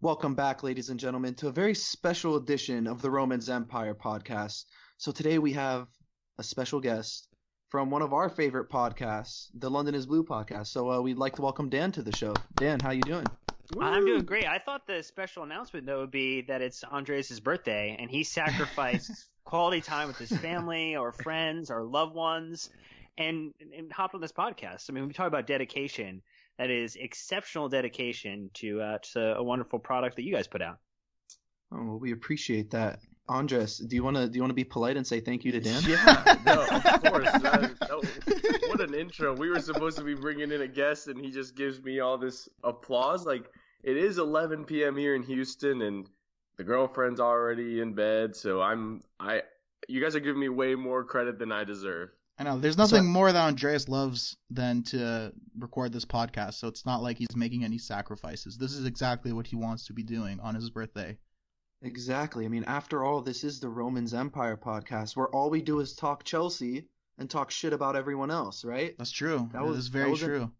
Welcome back, ladies and gentlemen, to a very special edition of the Romans Empire podcast. So today we have a special guest from one of our favorite podcasts, the London is Blue podcast. So uh, we'd like to welcome Dan to the show. Dan, how you doing? I'm doing great. I thought the special announcement though would be that it's Andres' birthday and he sacrificed quality time with his family or friends or loved ones and, and hopped on this podcast. I mean, we talk about dedication that is exceptional dedication to uh, to a wonderful product that you guys put out. Oh, well, we appreciate that. Andres, do you want to do you want to be polite and say thank you to Dan? Yeah, no, of course. That, that, what an intro. We were supposed to be bringing in a guest, and he just gives me all this applause. Like it is 11 p.m. here in Houston, and the girlfriend's already in bed. So I'm I. You guys are giving me way more credit than I deserve. I know. There's nothing so, more that Andreas loves than to record this podcast, so it's not like he's making any sacrifices. This is exactly what he wants to be doing on his birthday. Exactly. I mean, after all, this is the Romans Empire podcast where all we do is talk Chelsea and talk shit about everyone else, right? That's true. That, was very that true. A,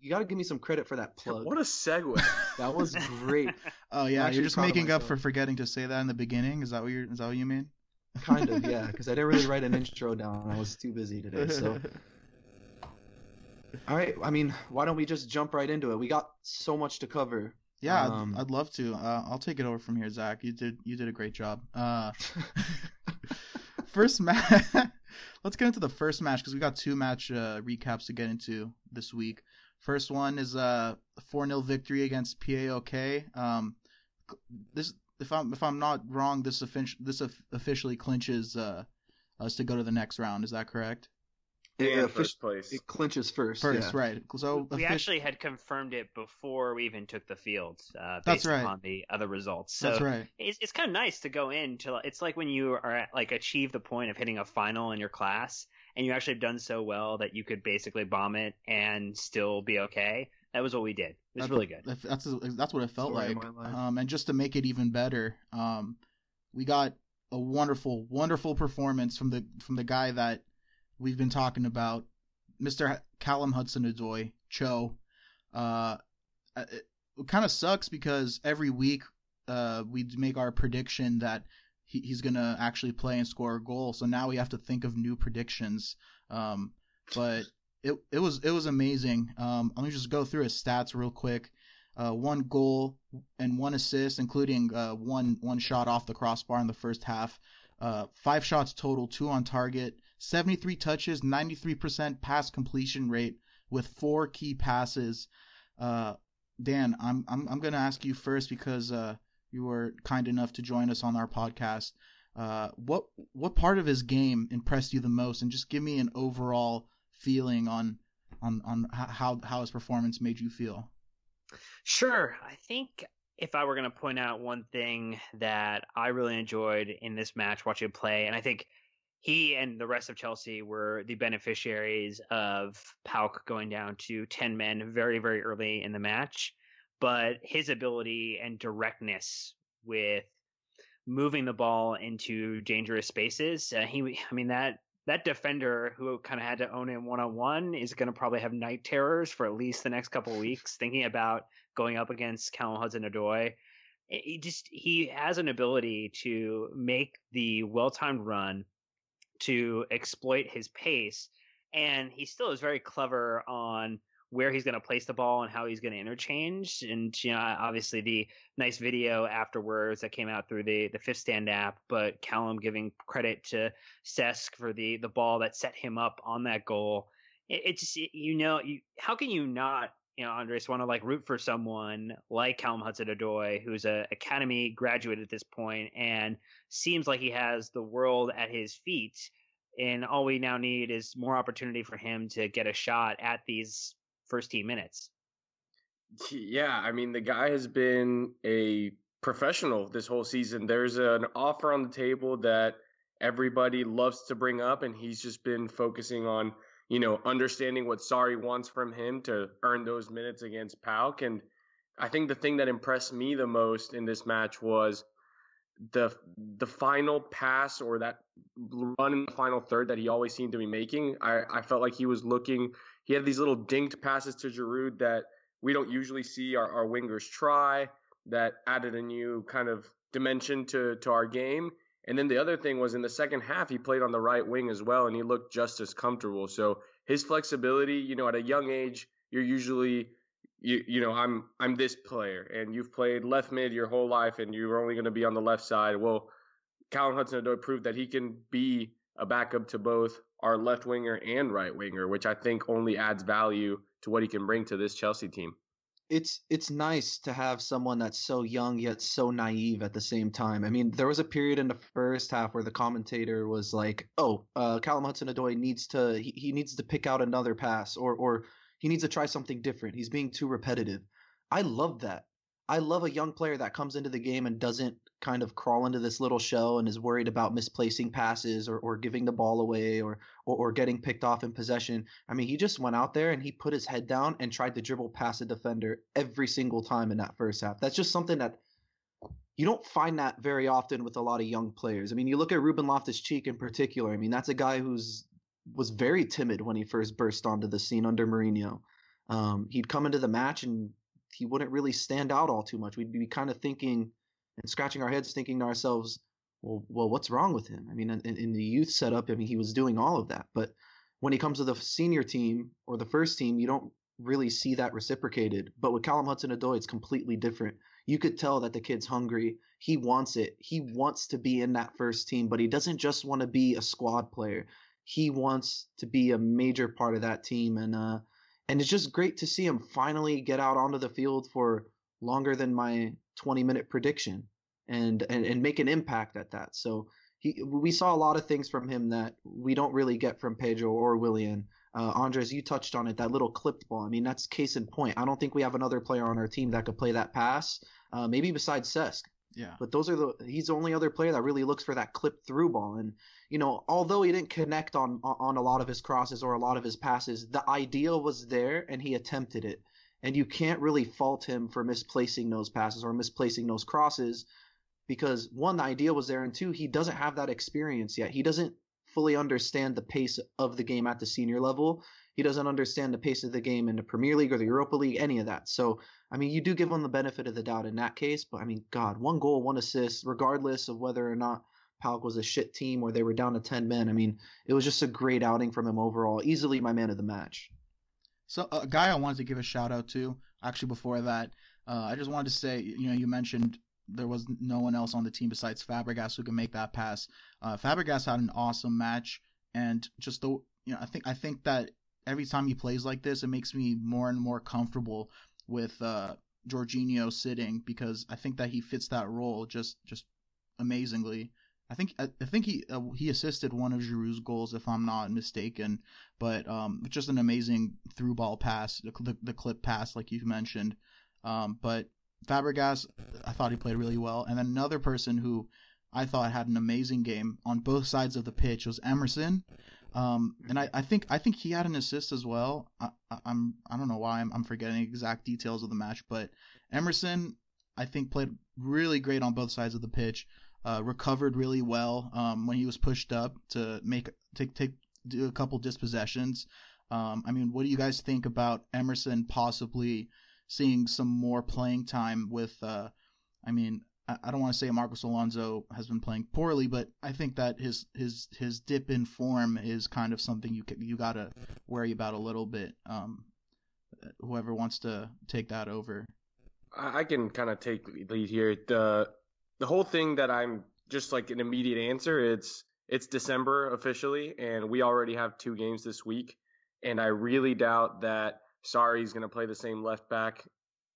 you got to give me some credit for that plug. What a segue. that was great. oh yeah, you're just making up for forgetting to say that in the beginning. Is that what you is that what you mean? Kind of, yeah, because I didn't really write an intro down. I was too busy today. So, all right. I mean, why don't we just jump right into it? We got so much to cover. Yeah, um, I'd, I'd, love to. Uh, I'll take it over from here, Zach. You did you did a great job. Uh, first match. Let's get into the first match because we got two match uh, recaps to get into this week. First one is a 4-0 victory against PAOK. Um, this if I'm if I'm not wrong, this offic- this officially clinches uh, us to go to the next round. Is that correct? Yeah, first place. It clinches first. First, yeah. right? So we actually had confirmed it before we even took the field. uh, based That's right. upon the other results. So That's right. It's it's kind of nice to go into. It's like when you are at, like achieve the point of hitting a final in your class, and you actually have done so well that you could basically bomb it and still be okay. That was what we did. It was that's, really good. That's that's what it felt Story like. Um, and just to make it even better, um, we got a wonderful, wonderful performance from the from the guy that we've been talking about, Mr. Callum Hudson-Odoi, Cho. Uh, it, it kind of sucks because every week uh, we make our prediction that he, he's gonna actually play and score a goal. So now we have to think of new predictions. Um, but it it was it was amazing. Um, let me just go through his stats real quick. Uh, one goal and one assist, including uh, one one shot off the crossbar in the first half. Uh, five shots total, two on target, 73 touches, 93% pass completion rate with four key passes. Uh, Dan, I'm I'm I'm gonna ask you first because uh, you were kind enough to join us on our podcast. Uh, what what part of his game impressed you the most, and just give me an overall feeling on on on how how his performance made you feel. Sure, I think if I were going to point out one thing that I really enjoyed in this match watching him play, and I think he and the rest of Chelsea were the beneficiaries of PAOK going down to 10 men very, very early in the match. But his ability and directness with moving the ball into dangerous spaces, uh, he, I mean, that that defender who kind of had to own him one on one is going to probably have night terrors for at least the next couple weeks, thinking about going up against Callum Hudson-Odoi. He just he has an ability to make the well timed run, to exploit his pace, and he still is very clever on where he's going to place the ball and how he's going to interchange. And you know, obviously the nice video afterwards that came out through the the fifth stand app, but Callum giving credit to Cesc for the the ball that set him up on that goal. It, it just you know you how can you not you know Andres want to like root for someone like Callum Hudson-Odoi who's a academy graduate at this point and seems like he has the world at his feet. And all we now need is more opportunity for him to get a shot at these first team minutes. Yeah, I mean the guy has been a professional this whole season. There's an offer on the table that everybody loves to bring up, and he's just been focusing on you know understanding what Sarri wants from him to earn those minutes against PAOK. And I think the thing that impressed me the most in this match was the the final pass or that run in the final third that he always seemed to be making. I, I felt like he was looking he had these little dinked passes to Giroud that we don't usually see our, our wingers try. that added a new kind of dimension to to our game. And then the other thing was in the second half, he played on the right wing as well, and he looked just as comfortable. So his flexibility, you know, at a young age, you're usually you you know I'm I'm this player and you've played left mid your whole life and you're only going to be on the left side. Well, Callum Hudson-Odoi proved that he can be a backup to both our left winger and right winger, which I think only adds value to what he can bring to this Chelsea team. It's it's nice to have someone that's so young yet so naive at the same time. I mean, there was a period in the first half where the commentator was like, "Oh, uh, Callum Hudson-Odoi needs to he, he needs to pick out another pass or or he needs to try something different. He's being too repetitive." I love that. I love a young player that comes into the game and doesn't kind of crawl into this little shell and is worried about misplacing passes or, or giving the ball away or, or, or getting picked off in possession. I mean, he just went out there and he put his head down and tried to dribble past a defender every single time in that first half. That's just something that you don't find that very often with a lot of young players. I mean, you look at Ruben Loftus Cheek in particular. I mean, that's a guy who's was very timid when he first burst onto the scene under Mourinho. Um, he'd come into the match and he wouldn't really stand out all too much. We'd be kind of thinking and scratching our heads, thinking to ourselves, well, well, what's wrong with him? I mean, in, in the youth setup, I mean, he was doing all of that, but when he comes to the senior team or the first team, you don't really see that reciprocated. But with Callum Hudson-Odoi, it's completely different. You could tell that the kid's hungry. He wants it. He wants to be in that first team, but he doesn't just want to be a squad player. He wants to be a major part of that team, and uh, and it's just great to see him finally get out onto the field for longer than my 20 minute prediction and, and and make an impact at that. So he we saw a lot of things from him that we don't really get from Pedro or Willian. Uh, Andres, you touched on it, that little clipped ball. I mean, that's case in point. I don't think we have another player on our team that could play that pass, uh, maybe besides Cesc. Yeah. But those are the he's the only other player that really looks for that clip through ball. And you know, although he didn't connect on on a lot of his crosses or a lot of his passes, the idea was there and he attempted it. And you can't really fault him for misplacing those passes or misplacing those crosses because one, the idea was there, and two, he doesn't have that experience yet. He doesn't fully understand the pace of the game at the senior level. He doesn't understand the pace of the game in the Premier League or the Europa League, any of that. So, I mean, you do give him the benefit of the doubt in that case, but I mean, God, one goal, one assist, regardless of whether or not PAOK was a shit team or they were down to 10 men. I mean, it was just a great outing from him overall. Easily my man of the match. So, a guy I wanted to give a shout out to, actually, before that, uh, I just wanted to say, you know, you mentioned there was no one else on the team besides Fabregas who could make that pass. Uh, Fabregas had an awesome match, and just the, you know, I think I think that every time he plays like this, it makes me more and more comfortable with uh, Jorginho sitting because I think that he fits that role just just amazingly. I think I, think he uh, he assisted one of Giroud's goals if I'm not mistaken, but um, just an amazing through ball pass, the, the, the clip pass like you mentioned. Um, but Fabregas, I thought he played really well, and then another person who I thought had an amazing game on both sides of the pitch was Emerson. Um, and I, I think I think he had an assist as well. I, I'm I don't know why I'm, I'm forgetting exact details of the match, but Emerson I think played really great on both sides of the pitch. Uh, recovered really well um, when he was pushed up to make take take do a couple dispossessions. Um, I mean, what do you guys think about Emerson possibly seeing some more playing time with? Uh, I mean, I don't want to say Marcos Alonso has been playing poorly, but I think that his his his dip in form is kind of something you you gotta worry about a little bit. Um, whoever wants to take that over, I can kind of take lead here. the The whole thing that I'm just like an immediate answer. It's it's December officially, and we already have two games this week, and I really doubt that Sarri's going to play the same left back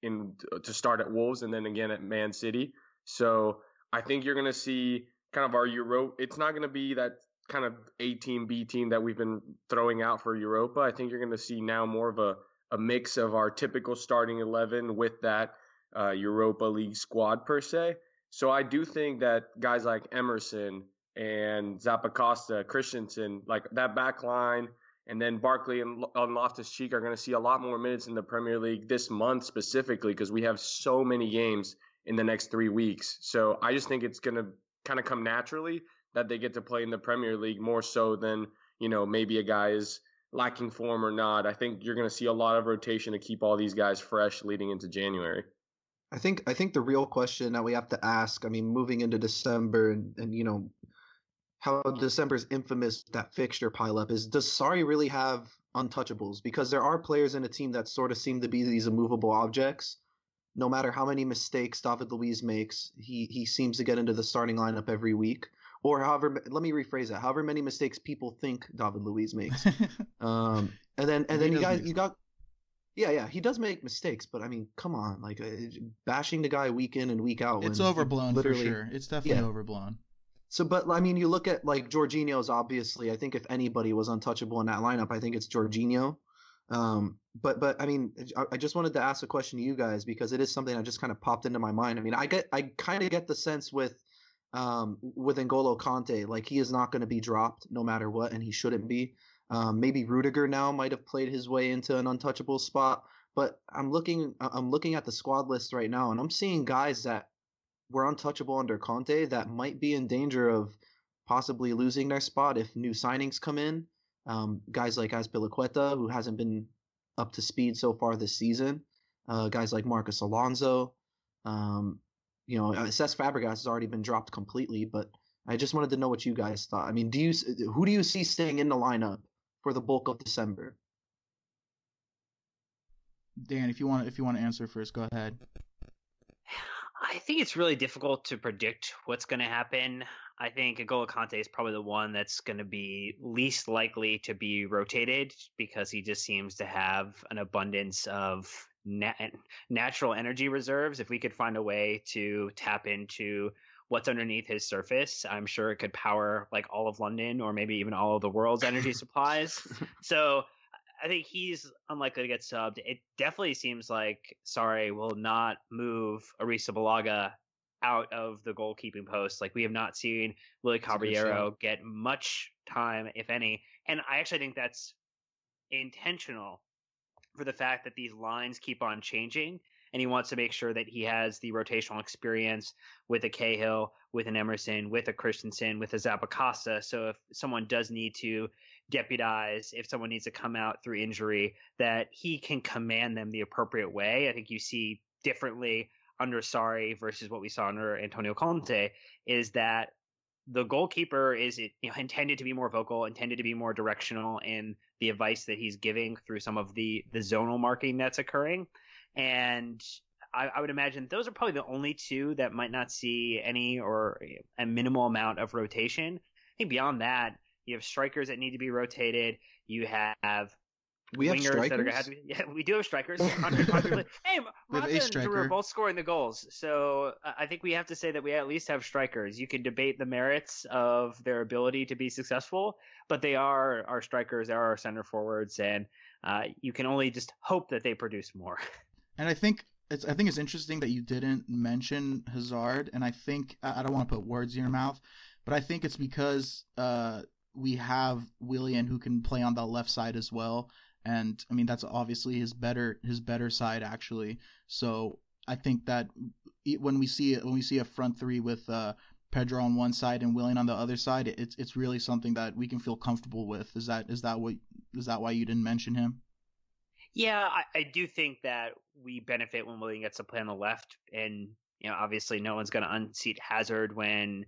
in to start at Wolves and then again at Man City. So I think you're going to see kind of our Euro. It's not going to be that kind of A team, B team that we've been throwing out for Europa. I think you're going to see now more of a, a mix of our typical starting 11 with that uh, Europa League squad per se. So I do think that guys like Emerson and Zappacosta, Christensen, like that back line, and then Barkley and, and Loftus Cheek are going to see a lot more minutes in the Premier League this month specifically because we have so many games in the next three weeks. So I just think it's going to kind of come naturally that they get to play in the Premier League more so than, you know, maybe a guy is lacking form or not. I think you're going to see a lot of rotation to keep all these guys fresh leading into January. I think I think the real question that we have to ask, I mean, moving into December and, and you know how December's infamous that fixture pileup is, does Sarri really have untouchables? Because there are players in a team that sort of seem to be these immovable objects. No matter how many mistakes David Luiz makes, he he seems to get into the starting lineup every week. Or however, let me rephrase that. However many mistakes people think David Luiz makes. um, and then and then you guys you got yeah, yeah, he does make mistakes, but I mean, come on, like uh, bashing the guy week in and week out. It's overblown for sure. It's definitely yeah. overblown. So, but I mean, you look at like Jorginho's obviously. I think if anybody was untouchable in that lineup, I think it's Jorginho. Um, but but I mean, I, I just wanted to ask a question to you guys because it is something that just kind of popped into my mind. I mean, I get I kind of get the sense with um with N'Golo Kante, like he is not going to be dropped no matter what, and he shouldn't be. Um, maybe Rudiger now might have played his way into an untouchable spot, but I'm looking I'm looking at the squad list right now, and I'm seeing guys that were untouchable under Conte that might be in danger of possibly losing their spot if new signings come in. Um, guys like Azpilicueta, who hasn't been up to speed so far this season. Uh, guys like Marcos Alonso. Um, you know, Cesc Fabregas has already been dropped completely, but I just wanted to know what you guys thought. I mean, do you who do you see staying in the lineup for the bulk of December. Dan, if you want if you want to answer first, go ahead. I think it's really difficult to predict what's going to happen. I think N'Golo Kante is probably the one that's going to be least likely to be rotated because he just seems to have an abundance of nat- natural energy reserves. If we could find a way to tap into what's underneath his surface. I'm sure it could power like all of London or maybe even all of the world's energy supplies. so I think he's unlikely to get subbed. It definitely seems like Sarri will not move Arrizabalaga out of the goalkeeping post. Like we have not seen Willy Caballero get much time, if any. And I actually think that's intentional for the fact that these lines keep on changing and he wants to make sure that he has the rotational experience with a Cahill, with an Emerson, with a Christensen, with a Zappacosta. So if someone does need to deputize, if someone needs to come out through injury, that he can command them the appropriate way. I think you see differently under Sarri versus what we saw under Antonio Conte is that the goalkeeper is you know, intended to be more vocal, intended to be more directional in the advice that he's giving through some of the the zonal marking that's occurring and I, I, would imagine those are probably the only two that might not see any or a minimal amount of rotation. I think beyond that, you have strikers that need to be rotated. You have we have strikers. That are, have to. yeah, we do have strikers. hey, Morata and Giroud are both scoring the goals, so I think we have to say that we at least have strikers. You can debate the merits of their ability to be successful, but they are our strikers. They are our center forwards, and uh, you can only just hope that they produce more. And I think it's I think it's interesting that you didn't mention Hazard, and I think I don't want to put words in your mouth, but I think it's because uh, we have Willian who can play on the left side as well, and I mean that's obviously his better his better side actually. So I think that when we see when we see a front three with uh, Pedro on one side and Willian on the other side, it's it's really something that we can feel comfortable with. Is that is that what is that why you didn't mention him? Yeah, I, I do think that we benefit when Willian gets to play on the left, and you know, obviously, no one's going to unseat Hazard when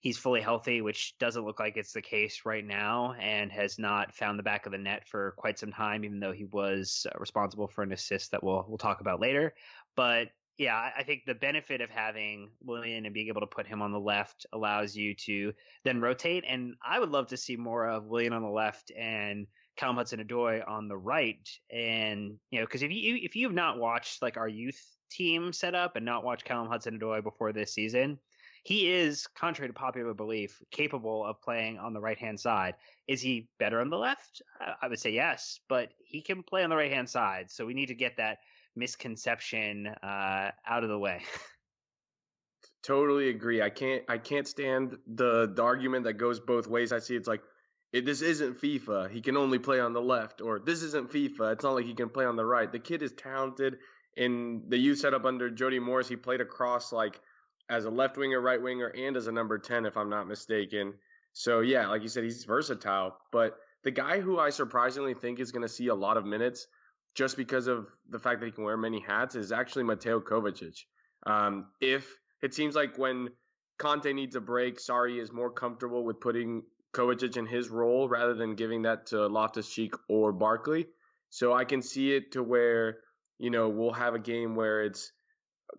he's fully healthy, which doesn't look like it's the case right now, and has not found the back of the net for quite some time, even though he was uh, responsible for an assist that we'll we'll talk about later. But yeah, I think the benefit of having Willian and being able to put him on the left allows you to then rotate. And I would love to see more of Willian on the left and Callum Hudson-Odoi on the right, and you know, because if you if you have not watched like our youth team set up and not watched Callum Hudson-Odoi before this season, he is, contrary to popular belief, capable of playing on the right hand side. Is he better on the left? I would say yes, but he can play on the right hand side. So we need to get that misconception uh, out of the way. totally agree. I can't I can't stand the the argument that goes both ways. I see it's like it, this isn't FIFA. He can only play on the left, or this isn't FIFA. It's not like he can play on the right. The kid is talented. In the youth setup under Jody Morris, he played across like as a left winger, right winger, and as a number ten, if I'm not mistaken. So yeah, like you said, he's versatile. But the guy who I surprisingly think is going to see a lot of minutes, just because of the fact that he can wear many hats, is actually Mateo Kovacic. Um, if it seems like when Kante needs a break, Sarri is more comfortable with putting Kovacic in his role rather than giving that to Loftus Cheek or Barkley. So I can see it to where, you know, we'll have a game where it's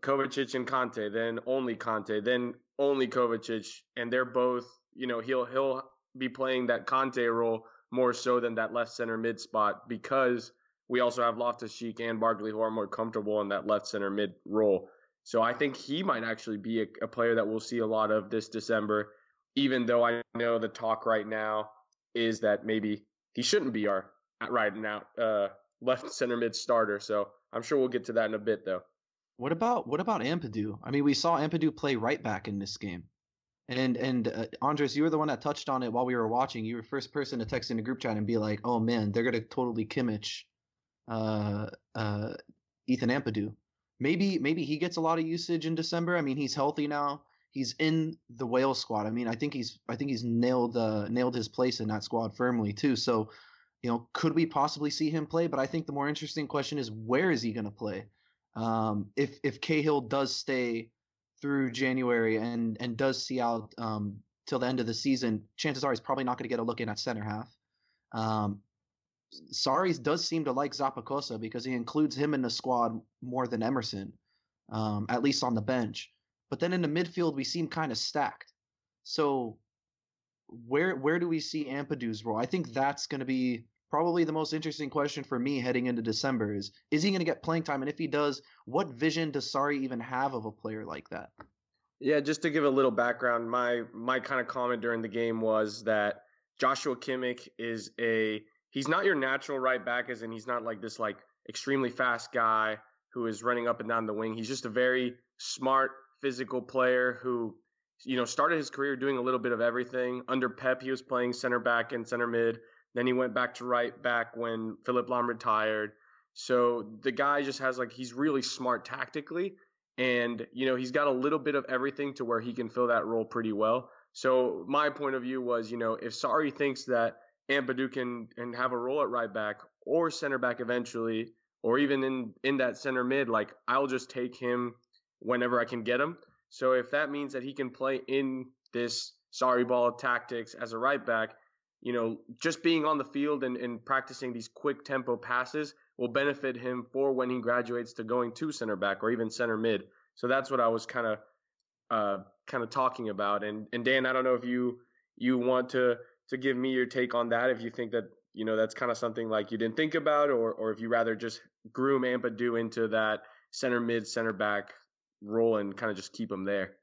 Kovacic and Kante, then only Kante, then only Kovacic, and they're both, you know, he'll he'll be playing that Kante role more so than that left center mid spot because we also have Loftus Cheek and Barkley who are more comfortable in that left center mid role. So I think he might actually be a, a player that we'll see a lot of this December, even though I know the talk right now is that maybe he shouldn't be our right now uh, left center mid starter. So I'm sure we'll get to that in a bit though. What about what about Ampadu? I mean, we saw Ampadu play right back in this game, and and uh, Andres, you were the one that touched on it while we were watching. You were first person to text in the group chat and be like, "Oh man, they're gonna totally Kimmich, uh, uh, Ethan Ampadu." Maybe maybe he gets a lot of usage in December. I mean, he's healthy now. He's in the Wales squad. I mean, I think he's I think he's nailed uh, nailed his place in that squad firmly too. So, you know, could we possibly see him play? But I think the more interesting question is where is he going to play? Um, if if Cahill does stay through January and and does see out um, till the end of the season, chances are he's probably not going to get a look in at center half. Um, does seem to like Zappacosta because he includes him in the squad more than Emerson, um, at least on the bench. But then in the midfield, we seem kind of stacked. So where where do we see Ampadu's role? I think that's going to be probably the most interesting question for me heading into December is is he going to get playing time and if he does what vision does Sarri even have of a player like that yeah just to give a little background my my kind of comment during the game was that Joshua Kimmich is a he's not your natural right back as in he's not like this like extremely fast guy who is running up and down the wing he's just a very smart physical player who you know started his career doing a little bit of everything under Pep he was playing center back and center mid then he went back to right back when Philipp Lahm retired. So the guy just has like he's really smart tactically, and you know he's got a little bit of everything to where he can fill that role pretty well. So my point of view was, you know, if Sarri thinks that Ampadu can and have a role at right back or center back eventually, or even in in that center mid, like I'll just take him whenever I can get him. So if that means that he can play in this Sarri ball tactics as a right back, you know, just being on the field and, and practicing these quick tempo passes will benefit him for when he graduates to going to center back or even center mid. So that's what I was kind of uh, kind of talking about. And and Dan, I don't know if you you want to to give me your take on that. If you think that you know that's kind of something like you didn't think about, or or if you rather just groom Ampadu into that center mid center back role and kind of just keep him there.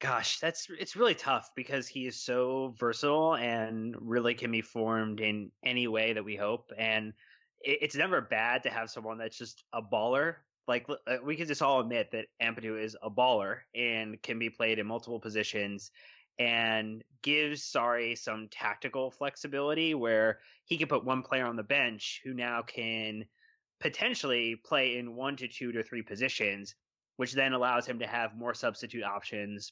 Gosh, that's it's really tough because he is so versatile and really can be formed in any way that we hope. And it, it's never bad to have someone that's just a baller. Like uh, we can just all admit that Ampadu is a baller and can be played in multiple positions and gives Sarri some tactical flexibility where he can put one player on the bench who now can potentially play in one to two to three positions, which then allows him to have more substitute options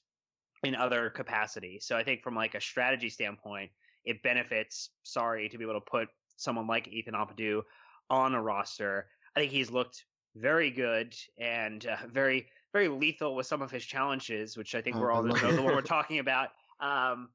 in other capacities. So I think from like a strategy standpoint, it benefits Sarri to be able to put someone like Ethan Ampadu on a roster. I think he's looked very good and uh, very very lethal with some of his challenges, which I think we're all the, the one we're talking about. Um,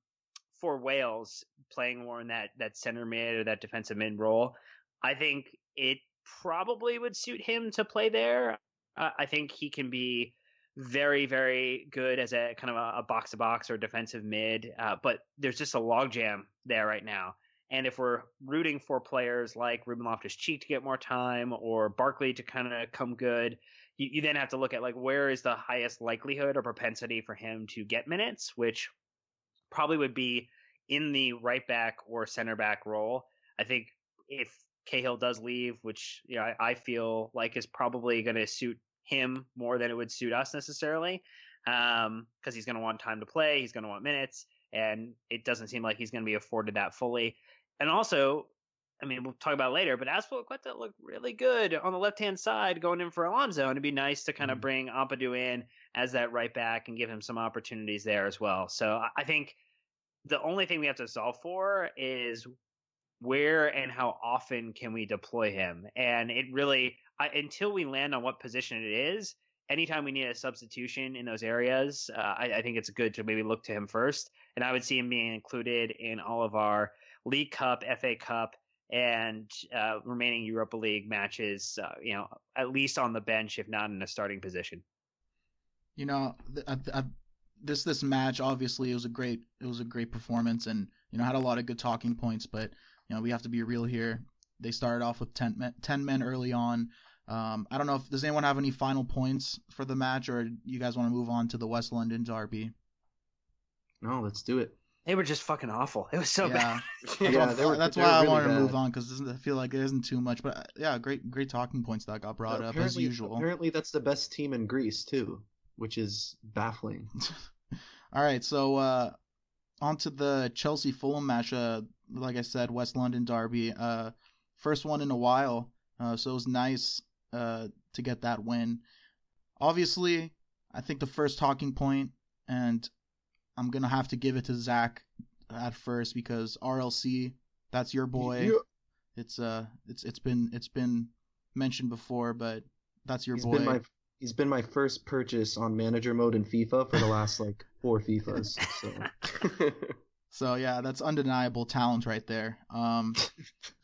for Wales playing more in that that center mid or that defensive mid role, I think it probably would suit him to play there. Uh, I think he can be very, very good as a kind of a, box to box or defensive mid. Uh, but there's just a logjam there right now. And if we're rooting for players like Ruben Loftus Cheek to get more time or Barkley to kind of come good, you, you then have to look at like where is the highest likelihood or propensity for him to get minutes, which probably would be in the right back or center back role. I think if Cahill does leave, which you know, I, I feel like is probably going to suit him more than it would suit us necessarily, because um, he's going to want time to play, he's going to want minutes, and it doesn't seem like he's going to be afforded that fully. And also, I mean, we'll talk about later, but Azpilicueta looked really good on the left hand side going in for Alonso, and it'd be nice to kind of mm-hmm. bring Ampadu in as that right back and give him some opportunities there as well. So I think the only thing we have to solve for is where and how often can we deploy him? And it really, I, until we land on what position it is, anytime we need a substitution in those areas, uh, I, I, think it's good to maybe look to him first. And I would see him being included in all of our League Cup, FA Cup, and uh, remaining Europa League matches. Uh, you know, at least on the bench, if not in a starting position. You know, I, I, this this match obviously it was a great it was a great performance, and you know had a lot of good talking points. But you know we have to be real here. They started off with 10 men, 10 men early on. Um, I don't know if does anyone have any final points for the match, or you guys want to move on to the West London derby? No, let's do it. They were just fucking awful. It was so yeah. bad. That's yeah, why, were, that's why I really wanted bad. to move on because I feel like it isn't too much. But yeah, great, great talking points that got brought up as usual. Apparently, that's the best team in Greece too, which is baffling. All right, so uh, on to the Chelsea Fulham match. Uh, like I said, West London derby. Uh, first one in a while. Uh, so it was nice uh, to get that win. Obviously, I think the first talking point, and I'm gonna have to give it to Zach at first because RLC, that's your boy. Yeah. It's uh, it's it's been it's been mentioned before, but that's your he's boy. Been my, he's been my first purchase on manager mode in FIFA for the last like four FIFAs. So. so yeah, that's undeniable talent right there. Um,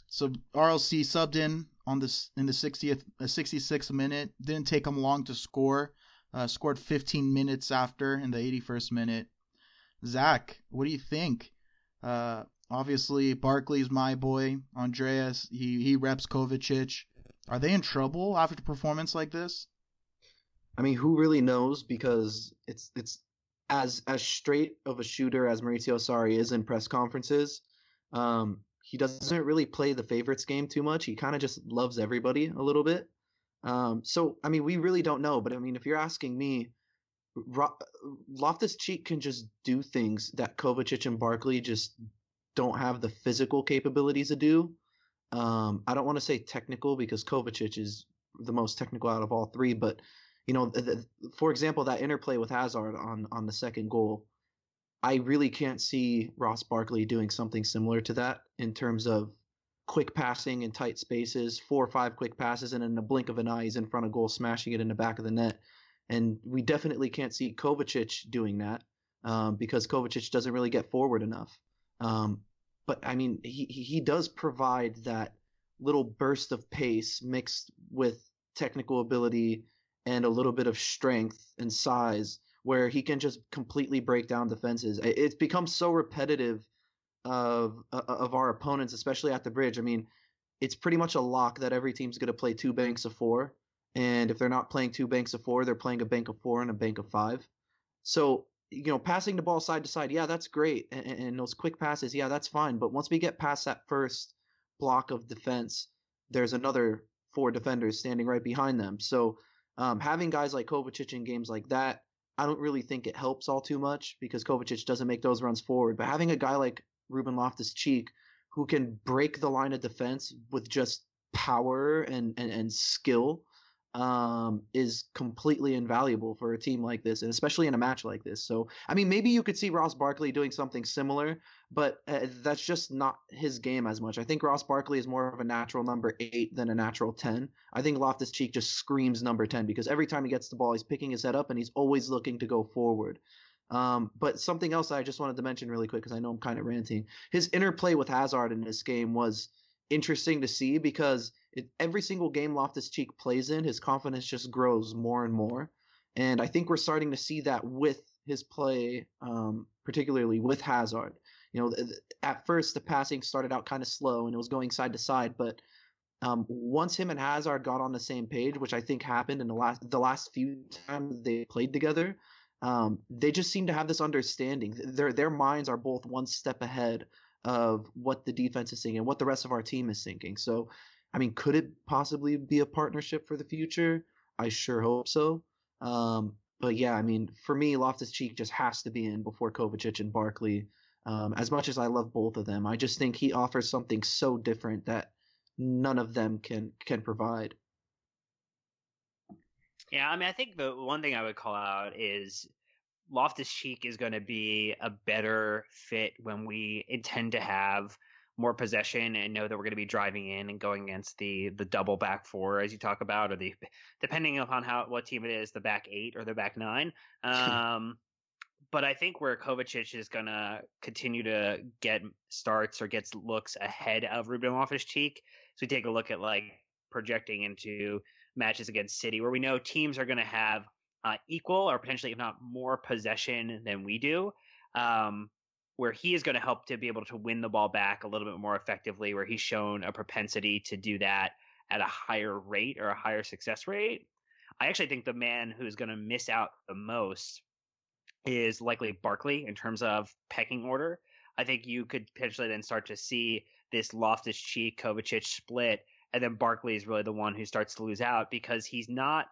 so RLC subbed in on this in the 60th, uh, 66th minute. Didn't take him long to score. Uh, scored 15 minutes after in the 81st minute. Zach, what do you think? Uh, obviously, Barkley's my boy. Andreas, he he reps Kovacic. Are they in trouble after a performance like this? I mean, who really knows? Because it's it's as as straight of a shooter as Maurizio Sarri is in press conferences. Um, he doesn't really play the favorites game too much. He kind of just loves everybody a little bit. Um, so I mean, we really don't know. But I mean, if you're asking me, Loftus Cheek can just do things that Kovacic and Barkley just don't have the physical capabilities to do. Um, I don't want to say technical because Kovacic is the most technical out of all three, but you know, the, the, for example, that interplay with Hazard on on the second goal, I really can't see Ross Barkley doing something similar to that in terms of quick passing in tight spaces, four or five quick passes, and in a blink of an eye, he's in front of goal, smashing it in the back of the net. And we definitely can't see Kovacic doing that um, because Kovacic doesn't really get forward enough. Um, but I mean, he he does provide that little burst of pace mixed with technical ability and a little bit of strength and size where he can just completely break down defenses. It's become so repetitive of of our opponents, especially at the bridge. I mean, it's pretty much a lock that every team's going to play two banks of four, and if they're not playing two banks of four, they're playing a bank of four and a bank of five. So, you know, passing the ball side to side, yeah, that's great. And, and those quick passes, yeah, that's fine. But once we get past that first block of defense, there's another four defenders standing right behind them. So, um, having guys like Kovacic in games like that, I don't really think it helps all too much because Kovacic doesn't make those runs forward. But having a guy like Ruben Loftus Cheek who can break the line of defense with just power and, and, and skill um, is completely invaluable for a team like this, and especially in a match like this. So, I mean, maybe you could see Ross Barkley doing something similar, but uh, that's just not his game as much. I think Ross Barkley is more of a natural number eight than a natural 10. I think Loftus Cheek just screams number 10 because every time he gets the ball, he's picking his head up and he's always looking to go forward. Um, but something else I just wanted to mention really quick because I know I'm kind of ranting. His interplay with Hazard in this game was interesting to see because it, every single game Loftus Cheek plays in, his confidence just grows more and more. And I think we're starting to see that with his play, um, particularly with Hazard. You know, at first the passing started out kind of slow and it was going side to side, but um, once him and Hazard got on the same page, which I think happened in the last the last few times they played together, um, they just seem to have this understanding. Their their minds are both one step ahead of what the defense is thinking and what the rest of our team is thinking. So, I mean, could it possibly be a partnership for the future? I sure hope so. Um, but yeah, I mean, for me, Loftus Cheek just has to be in before Kovacic and Barkley. Um, as much as I love both of them, I just think he offers something so different that none of them can can provide. Yeah, I mean, I think the one thing I would call out is Loftus Cheek is going to be a better fit when we intend to have more possession and know that we're going to be driving in and going against the the double back four as you talk about, or the depending upon how what team it is, the back eight or the back nine. Um, but I think where Kovacic is going to continue to get starts or gets looks ahead of Ruben Loftus-Cheek. So we take a look at like projecting into matches against City, where we know teams are going to have uh, equal or potentially, if not more, possession than we do. Um, where he is going to help to be able to win the ball back a little bit more effectively, where he's shown a propensity to do that at a higher rate or a higher success rate. I actually think the man who's going to miss out the most is likely Barkley in terms of pecking order. I think you could potentially then start to see this Loftus Cheek Kovacic split, and then Barkley is really the one who starts to lose out because he's not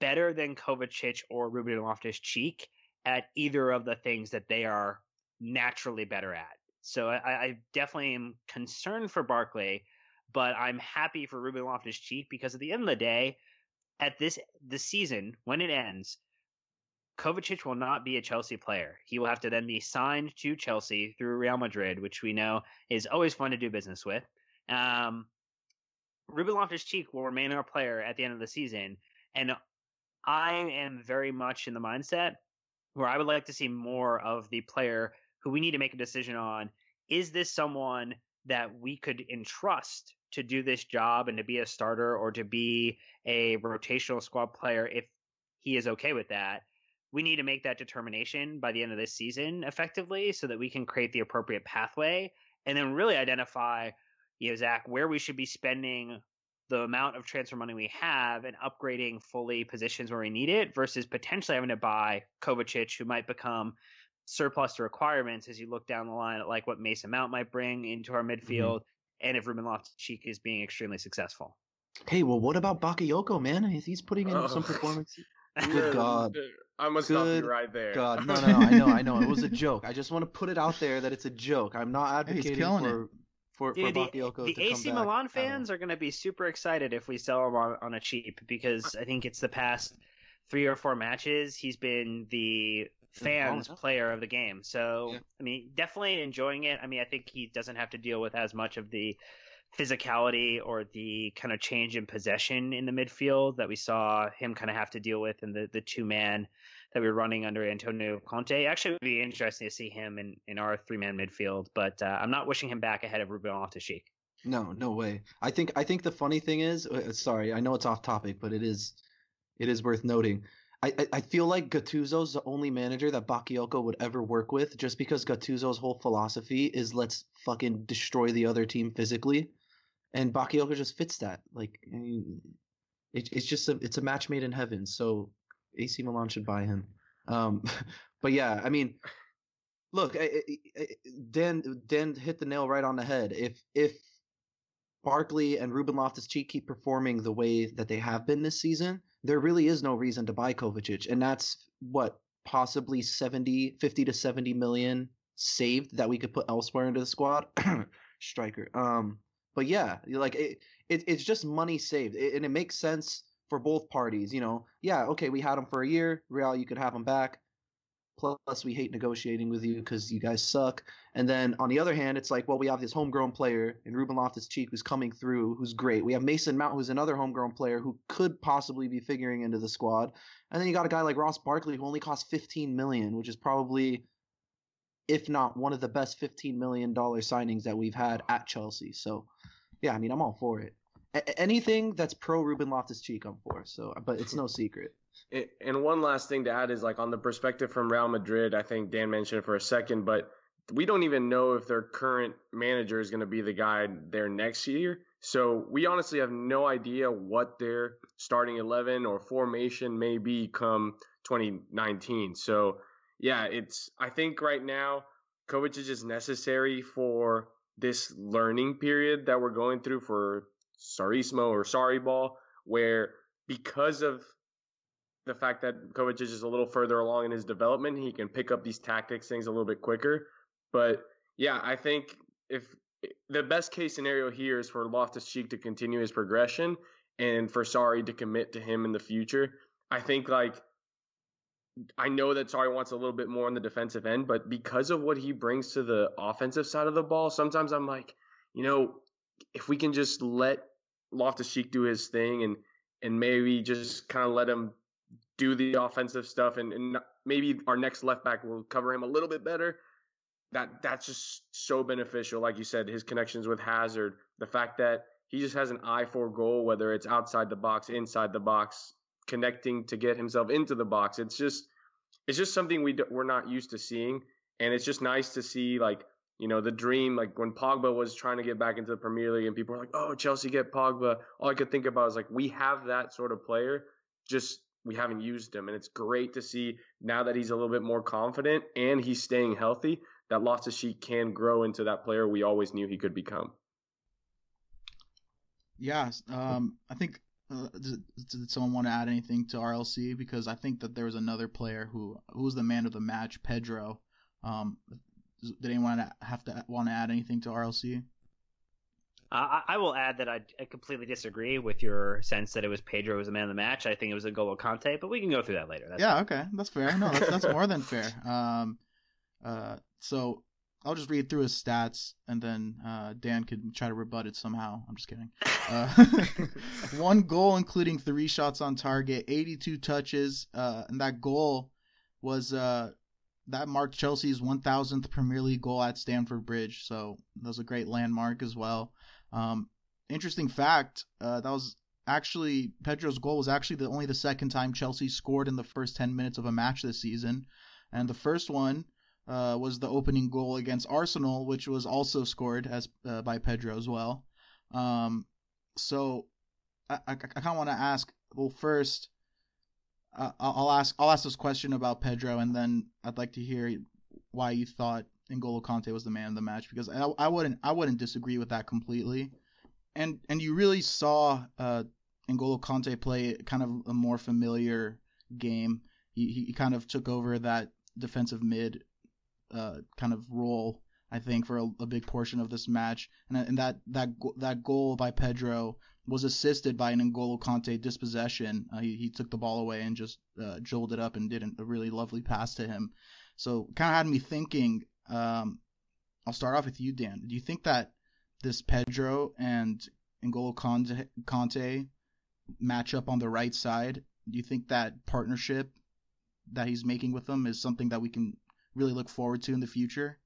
better than Kovacic or Ruben Loftus Cheek at either of the things that they are naturally better at. So I, I definitely am concerned for Barkley, but I'm happy for Ruben Loftus Cheek because at the end of the day, at this the season when it ends, Kovacic will not be a Chelsea player. He will have to then be signed to Chelsea through Real Madrid, which we know is always fun to do business with. Um, Ruben Loftus Cheek will remain our player at the end of the season. And I am very much in the mindset where I would like to see more of the player who we need to make a decision on. Is this someone that we could entrust to do this job and to be a starter or to be a rotational squad player if he is okay with that? we need to make that determination by the end of this season effectively so that we can create the appropriate pathway and then really identify, you know, Zach, where we should be spending the amount of transfer money we have and upgrading fully positions where we need it versus potentially having to buy Kovacic, who might become surplus to requirements as you look down the line at like what Mason Mount might bring into our mm-hmm. midfield mm-hmm. and if Ruben Loftus-Cheek is being extremely successful. Hey, well, what about Bakayoko, man? He's putting in oh. some performance. Good God. I must stop you right there. God, no, no, no, I know, I know. It was a joke. I just want to put it out there that it's a joke. I'm not advocating for, it. For Dude, for Bakayoko the, the AC Milan fans are going to be super excited if we sell him on, on a cheap because I think it's the past three or four matches he's been the fans player of the game. So yeah. I mean, definitely enjoying it. I mean, I think he doesn't have to deal with as much of the physicality or the kind of change in possession in the midfield that we saw him kind of have to deal with in the, the two man that we were running under Antonio Conte. Actually, it would be interesting to see him in, in our three man midfield, but uh, I'm not wishing him back ahead of Ruben Loftus-Cheek. No, no way. I think I think the funny thing is, uh, sorry, I know it's off topic, but it is it is worth noting. I, I feel like Gattuso's the only manager that Bakayoko would ever work with, just because Gattuso's whole philosophy is let's fucking destroy the other team physically and Bakayoko just fits that. Like, it, it's just a it's a match made in heaven. So AC Milan should buy him. Um, but yeah, I mean, look, Dan Dan hit the nail right on the head. If if Barkley and Ruben Loftus-Cheek keep performing the way that they have been this season, there really is no reason to buy Kovacic, and that's what possibly 70, 50 to 70 million saved that we could put elsewhere into the squad. Striker. Um, but yeah, like it, it it's just money saved, it, and it makes sense for both parties. You know, yeah, okay, we had him for a year. Real, you could have him back. Plus, we hate negotiating with you because you guys suck. And then on the other hand, it's like, well, we have this homegrown player in Ruben Loftus Cheek who's coming through, who's great. We have Mason Mount, who's another homegrown player who could possibly be figuring into the squad. And then you got a guy like Ross Barkley who only costs 15 million, which is probably, if not one of the best 15 million dollar signings that we've had at Chelsea. So yeah, I mean, I'm all for it. Anything that's pro Ruben Loftus Cheek, I'm for. So, but it's no secret. And one last thing to add is like on the perspective from Real Madrid, I think Dan mentioned it for a second, but we don't even know if their current manager is going to be the guy there next year. So we honestly have no idea what their starting 11 or formation may be come 2019. So yeah, it's, I think right now, Kovacic is just necessary for this learning period that we're going through for Sarrismo or Sarri Ball, where because of the fact that Kovacic is a little further along in his development, he can pick up these tactics things a little bit quicker. But yeah, I think if the best case scenario here is for Loftus Cheek to continue his progression and for Sarri to commit to him in the future. I think like I know that Sarri wants a little bit more on the defensive end, but because of what he brings to the offensive side of the ball, sometimes I'm like, you know, if we can just let Loftus Cheek do his thing and and maybe just kind of let him do the offensive stuff and, and maybe our next left back will cover him a little bit better. That that's just so beneficial. Like you said, his connections with Hazard, the fact that he just has an eye for goal, whether it's outside the box, inside the box, connecting to get himself into the box. It's just it's just something we we're not used to seeing, and it's just nice to see like you know the dream like when Pogba was trying to get back into the Premier League and people were like, oh Chelsea get Pogba. All I could think about is like we have that sort of player, just we haven't used him, and it's great to see now that he's a little bit more confident and he's staying healthy. That Loftus Cheek can grow into that player we always knew he could become. Yeah, um, I think uh, did, did, someone want to add anything to RLC? Because I think that there was another player who who was the man of the match, Pedro. Um, did anyone have to want to add anything to RLC? Uh, I will add that I, I, completely disagree with your sense that it was Pedro was the man of the match. I think it was N'Golo Kante, but we can go through that later. That's yeah, fine. okay, that's fair. No, that's, that's more than fair. Um, uh, so I'll just read through his stats, and then uh, Dan could try to rebut it somehow. I'm just kidding. Uh, one goal, including three shots on target, 82 touches, uh, and that goal was uh, that marked Chelsea's 1,000th Premier League goal at Stamford Bridge. So that was a great landmark as well. Um, interesting fact: uh, that was actually Pedro's goal was actually the only the second time Chelsea scored in the first 10 minutes of a match this season, and the first one uh, was the opening goal against Arsenal, which was also scored as uh, by Pedro as well. Um, so I, I, I kind of want to ask. Well, first, uh, I'll ask I'll ask this question about Pedro, and then I'd like to hear why you thought N'Golo Kante was the man of the match because I, I wouldn't I wouldn't disagree with that completely, and and you really saw uh, N'Golo Kante play kind of a more familiar game. He he kind of took over that defensive mid uh, kind of role, I think, for a, a, big portion of this match. And, and that that that goal by Pedro was assisted by an N'Golo Kante dispossession. Uh, he, he took the ball away and just uh, it up and did a really lovely pass to him. So kind of had me thinking. Um, I'll start off with you, Dan. Do you think that this Pedro and N'Golo Conte, Kante match up on the right side? Do you think that partnership that he's making with them is something that we can really look forward to in the future?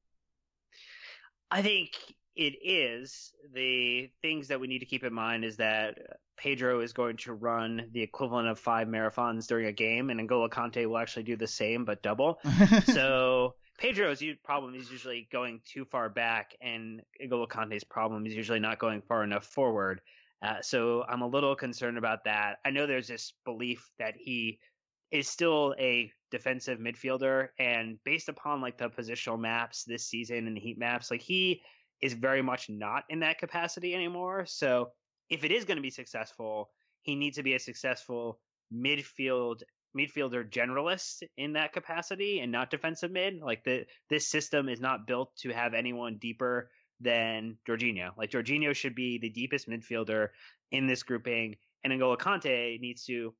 I think it is. The things that we need to keep in mind is that Pedro is going to run the equivalent of five marathons during a game, and N'Golo Kante will actually do the same but double. so Pedro's problem is usually going too far back, and N'Golo Kante's problem is usually not going far enough forward. Uh, so I'm a little concerned about that. I know there's this belief that he is still a defensive midfielder and based upon like the positional maps this season and the heat maps like he is very much not in that capacity anymore. So if it is going to be successful he needs to be a successful midfield midfielder generalist in that capacity and not defensive mid. Like the this system is not built to have anyone deeper than Jorginho. Like Jorginho should be the deepest midfielder in this grouping and N'Golo Kante needs to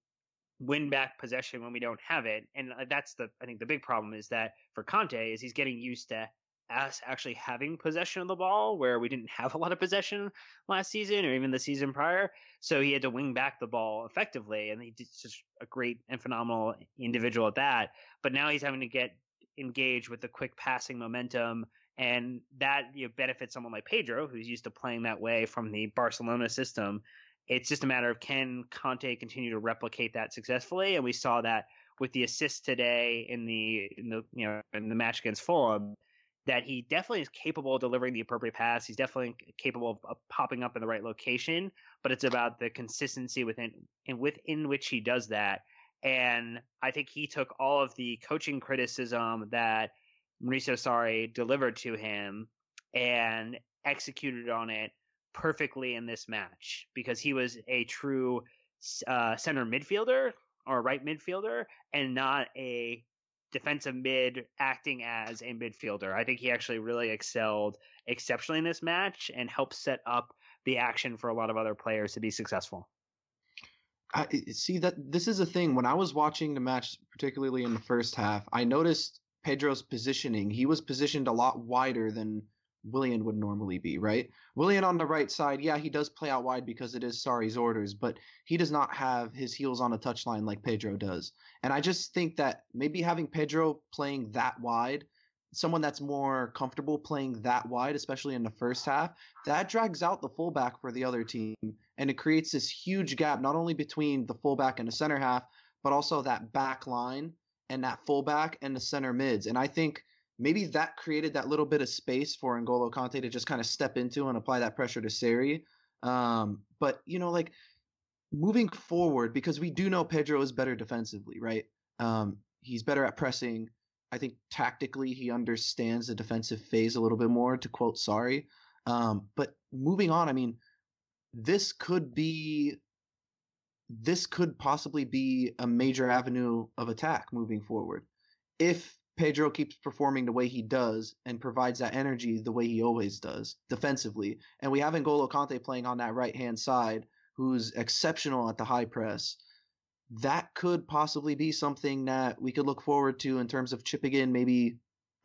win back possession when we don't have it. And uh, that's the I think the big problem is that for Kante is he's getting used to us actually having possession of the ball where we didn't have a lot of possession last season or even the season prior. So he had to wing back the ball effectively and he's just a great and phenomenal individual at that. But now he's having to get engaged with the quick passing momentum and that you know, benefits someone like Pedro, who's used to playing that way from the Barcelona system. It's just a matter of can Kante continue to replicate that successfully, and we saw that with the assist today in the in the you know in the match against Fulham. That he definitely is capable of delivering the appropriate pass. He's definitely capable of, of popping up in the right location, but it's about the consistency within and within which he does that. And I think he took all of the coaching criticism that Mauricio Sarri delivered to him and executed on it perfectly in this match because he was a true uh, center midfielder or right midfielder and not a defensive mid acting as a midfielder. I think he actually really excelled exceptionally in this match and helped set up the action for a lot of other players to be successful. I see that this is a thing when I was watching the match particularly in the first half, I noticed Pedro's positioning. He was positioned a lot wider than Willian would normally be, right? Willian on the right side, yeah, he does play out wide because it is Sarri's orders, but he does not have his heels on a touchline like Pedro does. And I just think that maybe having Pedro playing that wide, someone that's more comfortable playing that wide, especially in the first half, that drags out the fullback for the other team. And it creates this huge gap, not only between the fullback and the center half, but also that back line and that fullback and the center mids. And I think maybe that created that little bit of space for N'Golo Kante to just kind of step into and apply that pressure to Seri. Um, but you know, like moving forward, because we do know Pedro is better defensively, right? Um, he's better at pressing. I think tactically he understands the defensive phase a little bit more, to quote Sarri. Um, but moving on, I mean, this could be this could possibly be a major avenue of attack moving forward. If Pedro keeps performing the way he does and provides that energy the way he always does defensively, and we have N'Golo Kanté playing on that right hand side, who's exceptional at the high press, that could possibly be something that we could look forward to in terms of chipping in maybe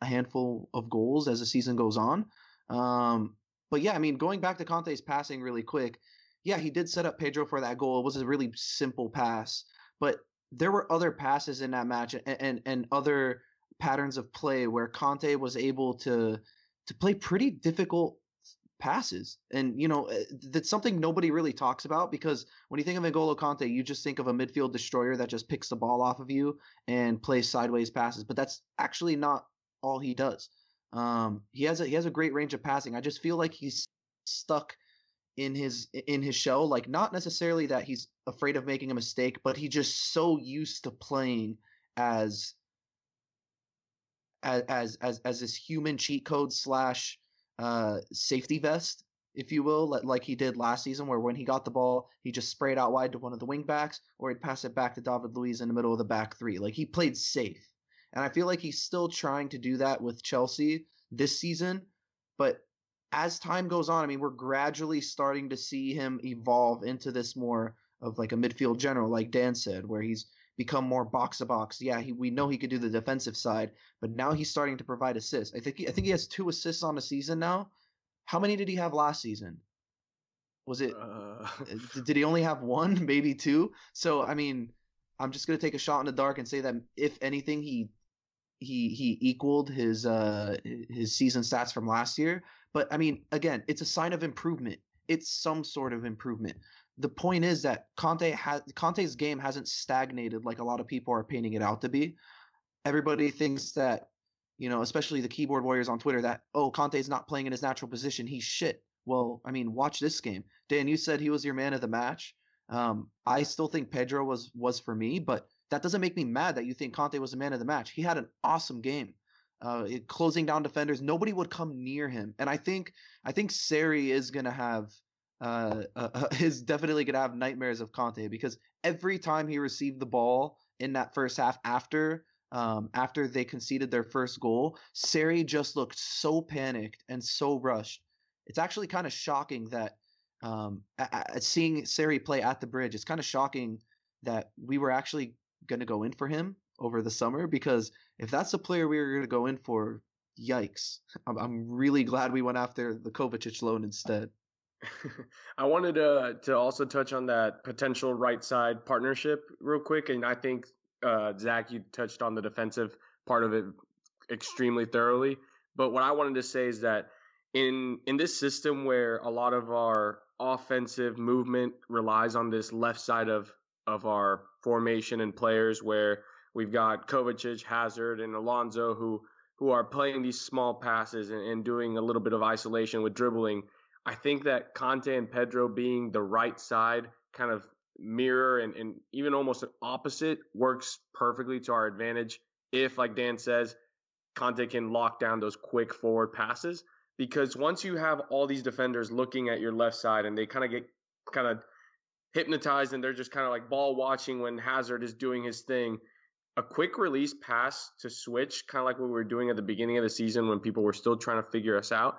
a handful of goals as the season goes on. Um, but yeah, I mean, going back to Kante's passing really quick, yeah, he did set up Pedro for that goal. It was a really simple pass, but there were other passes in that match and and, and other patterns of play where Kante was able to to play pretty difficult passes. And you know, eh, that's something nobody really talks about because when you think of N'Golo Kante, you just think of a midfield destroyer that just picks the ball off of you and plays sideways passes, but that's actually not all he does. Um, he has a he has a great range of passing. I just feel like he's stuck in his in his show like not necessarily that he's afraid of making a mistake but he just so used to playing as as as as this human cheat code slash uh safety vest if you will like he did last season where when he got the ball he just sprayed out wide to one of the wingbacks or he'd pass it back to David Luiz in the middle of the back three. Like he played safe. And I feel like he's still trying to do that with Chelsea this season but as time goes on, I mean, we're gradually starting to see him evolve into this more of like a midfield general, like Dan said, where he's become more box to box. Yeah, he, we know he could do the defensive side, but now he's starting to provide assists. I think he, I think he has two assists on the season now. How many did he have last season? Was it? Uh... Did he only have one, maybe two? So I mean, I'm just gonna take a shot in the dark and say that if anything, he he he equaled his uh his season stats from last year. But I mean, again, it's a sign of improvement. It's some sort of improvement. The point is that Kanté has Kanté's game hasn't stagnated like a lot of people are painting it out to be. Everybody thinks that, you know, especially the keyboard warriors on Twitter, that oh Kanté's not playing in his natural position. He's shit. Well, I mean, watch this game. Dan, you said he was your man of the match. Um, I still think Pedro was was for me, but that doesn't make me mad that you think Kante was the man of the match. He had an awesome game uh, closing down defenders. Nobody would come near him, and I think I think Seri is gonna have uh, uh, uh is definitely gonna have nightmares of Kante because every time he received the ball in that first half after um, after they conceded their first goal, Seri just looked so panicked and so rushed. It's actually kind of shocking that um, seeing Seri play at the bridge. It's kind of shocking that we were actually going to go in for him over the summer because if that's the player we were going to go in for, yikes! I'm, I'm really glad we went after the Kovacic loan instead. I wanted to to also touch on that potential right side partnership real quick, and I think uh, Zach, you touched on the defensive part of it extremely thoroughly. But what I wanted to say is that in in this system where a lot of our offensive movement relies on this left side of of our formation and players, where We've got Kovacic, Hazard, and Alonso who who are playing these small passes and, and doing a little bit of isolation with dribbling. I think that Kante and Pedro being the right side kind of mirror and, and even almost an opposite works perfectly to our advantage if, like Dan says, Kante can lock down those quick forward passes. Because once you have all these defenders looking at your left side and they kind of get kind of hypnotized and they're just kind of like ball watching when Hazard is doing his thing, a quick release pass to switch, kind of like what we were doing at the beginning of the season when people were still trying to figure us out,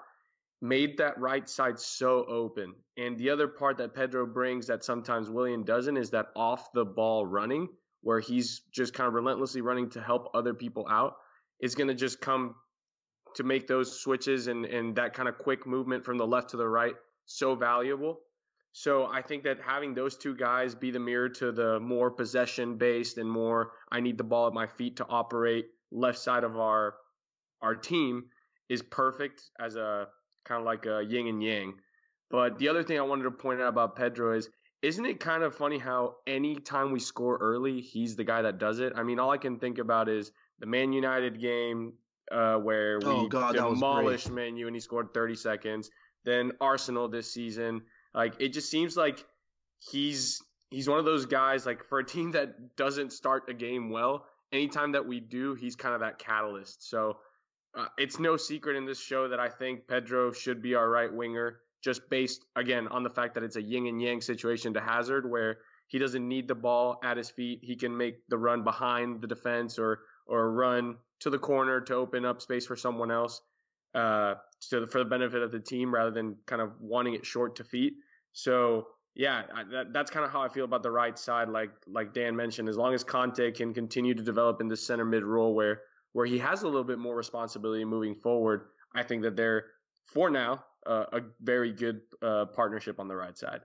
made that right side so open. And the other part that Pedro brings that sometimes Willian doesn't is that off the ball running, where he's just kind of relentlessly running to help other people out, is going to just come to make those switches and, and that kind of quick movement from the left to the right so valuable. So I think that having those two guys be the mirror to the more possession based and more I need the ball at my feet to operate left side of our our team is perfect as a kind of like a yin and yang. But the other thing I wanted to point out about Pedro is isn't it kind of funny how anytime we score early, he's the guy that does it? I mean, all I can think about is the Man United game uh, where we oh, God, demolished Man U and he scored 30 seconds. Then Arsenal this season. Like it just seems like he's he's one of those guys like for a team that doesn't start a game well, anytime that we do, he's kind of that catalyst. So uh, it's no secret in this show that I think Pedro should be our right winger, just based again on the fact that it's a yin and yang situation to Hazard, where he doesn't need the ball at his feet. He can make the run behind the defense or or run to the corner to open up space for someone else, uh, to, for the benefit of the team rather than kind of wanting it short to feet. So yeah, that, that's kind of how I feel about the right side. Like like Dan mentioned, as long as Kante can continue to develop in the center mid role where where he has a little bit more responsibility moving forward, I think that they're for now uh, a very good uh, partnership on the right side.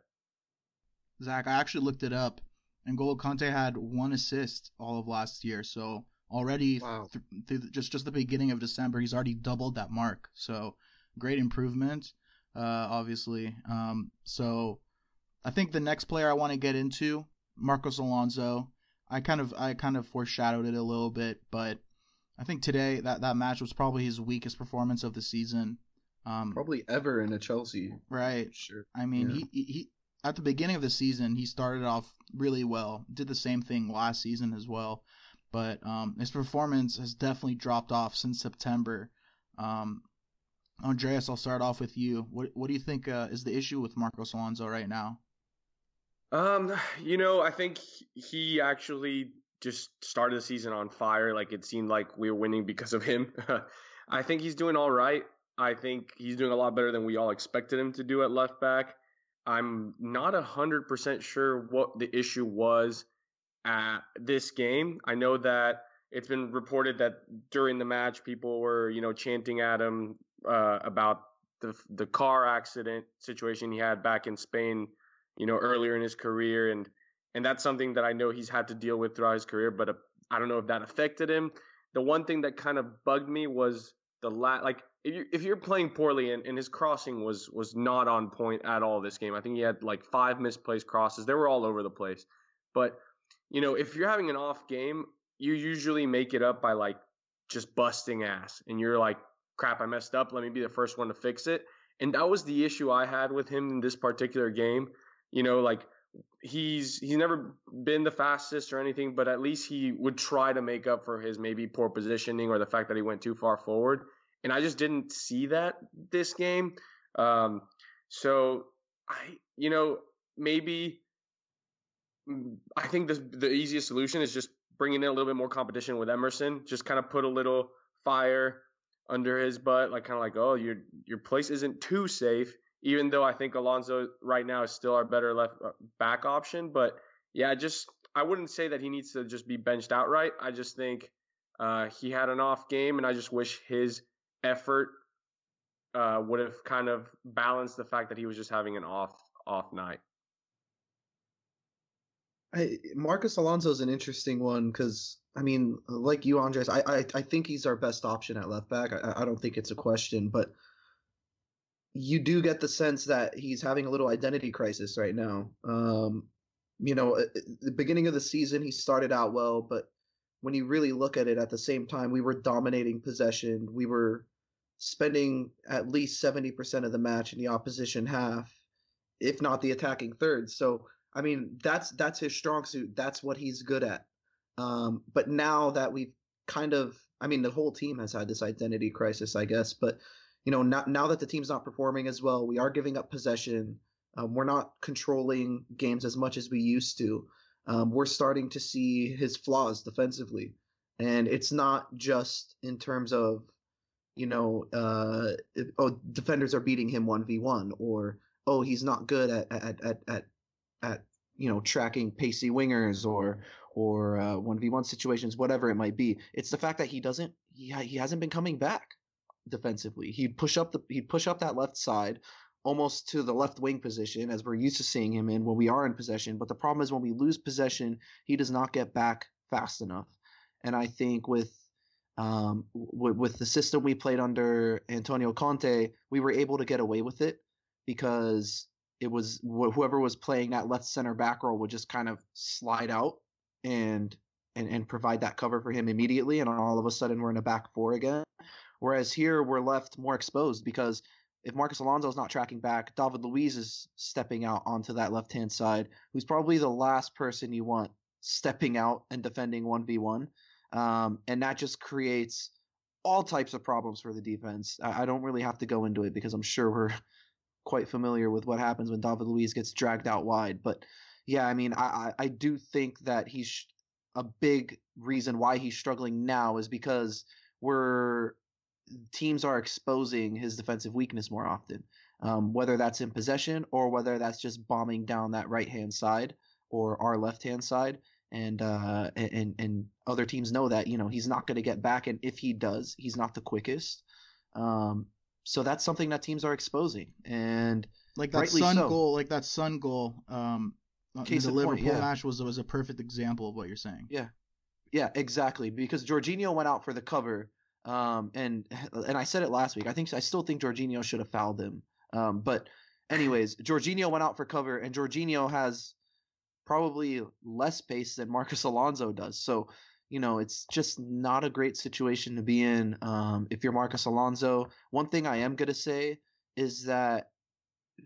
Zach, I actually looked it up, N'Golo Kante had one assist all of last year. So already, wow. th- th- just just the beginning of December, he's already doubled that mark. So great improvement, uh, obviously. Um, so I think the next player I want to get into, Marcos Alonso. I kind of I kind of foreshadowed it a little bit, but I think today that that match was probably his weakest performance of the season. Um, probably ever in a Chelsea. Right. Sure. I mean, yeah. he, he at the beginning of the season he started off really well. Did the same thing last season as well, but um, his performance has definitely dropped off since September. Um, Andreas, I'll start off with you. What what do you think uh, is the issue with Marcos Alonso right now? Um, you know, I think he actually just started the season on fire. Like it seemed like we were winning because of him. I think he's doing all right. I think he's doing a lot better than we all expected him to do at left back. I'm not a hundred percent sure what the issue was at this game. I know that it's been reported that during the match, people were, you know, chanting at him uh, about the the car accident situation he had back in Spain you know, earlier in his career, and and that's something that I know he's had to deal with throughout his career. But uh, I don't know if that affected him. The one thing that kind of bugged me was the la- like if you you're playing poorly and, and his crossing was was not on point at all this game. I think he had like five misplaced crosses. They were all over the place. But you know, if you're having an off game, you usually make it up by like just busting ass, and you're like, crap, I messed up. Let me be the first one to fix it. And that was the issue I had with him in this particular game. You know, like he's he's never been the fastest or anything, but at least he would try to make up for his maybe poor positioning or the fact that he went too far forward. And I just didn't see that this game. Um, so I, you know, maybe I think the the easiest solution is just bringing in a little bit more competition with Emerson. Just kind of put a little fire under his butt, like kind of like, oh, your your place isn't too safe even though I think Alonso right now is still our better left uh, back option. But yeah, just I wouldn't say that he needs to just be benched outright. I just think uh, he had an off game, and I just wish his effort uh, would have kind of balanced the fact that he was just having an off off night. I, Marcos Alonso is an interesting one because I mean, like you, Andres, I, I I think he's our best option at left back. I, I don't think it's a question, but you do get the sense that he's having a little identity crisis right now. Um, you know, at the beginning of the season, he started out well, but when you really look at it at the same time, we were dominating possession. We were spending at least 70% of the match in the opposition half, if not the attacking third. So, I mean, that's that's his strong suit. That's what he's good at. Um, but now that we've kind of, I mean, the whole team has had this identity crisis, I guess, but you know, now, now that the team's not performing as well, we are giving up possession. Um, we're not controlling games as much as we used to. Um, we're starting to see his flaws defensively, and it's not just in terms of, you know, uh, oh, defenders are beating him one v one, or oh, he's not good at at at at, at you know tracking pacey wingers or or one v one situations, whatever it might be. It's the fact that he doesn't he ha- he hasn't been coming back defensively. He'd push up the he'd push up that left side almost to the left wing position as we're used to seeing him in when we are in possession. But the problem is when we lose possession, he does not get back fast enough. And I think with um, w- with the system we played under Antonio Conte, we were able to get away with it because it was wh- whoever was playing that left center back role would just kind of slide out and and and provide that cover for him immediately, and all of a sudden we're in a back four again. Whereas here we're left more exposed because if Marcos Alonso is not tracking back, David Luiz is stepping out onto that left hand side, who's probably the last person you want stepping out and defending 1v1. Um, and that just creates all types of problems for the defense. I, I, don't really have to go into it because I'm sure we're quite familiar with what happens when David Luiz gets dragged out wide. But yeah, I mean, I, I do think that he's a big reason why he's struggling now is because we're teams are exposing his defensive weakness more often. Um, whether that's in possession or whether that's just bombing down that right hand side or our left hand side. And, uh, and and other teams know that you know he's not going to get back, and if he does, he's not the quickest. Um, so that's something that teams are exposing, and like that Son so. goal, like that Son goal, um, Case the Liverpool point, yeah. match was was a perfect example of what you're saying. Yeah, yeah, exactly. Because Jorginho went out for the cover, um, and and I said it last week. I think I still think Jorginho should have fouled him. Um, but anyways, Jorginho went out for cover, and Jorginho has probably less pace than Marcos Alonso does. So you know, it's just not a great situation to be in. Um, if you're Marcos Alonso, one thing I am gonna say is that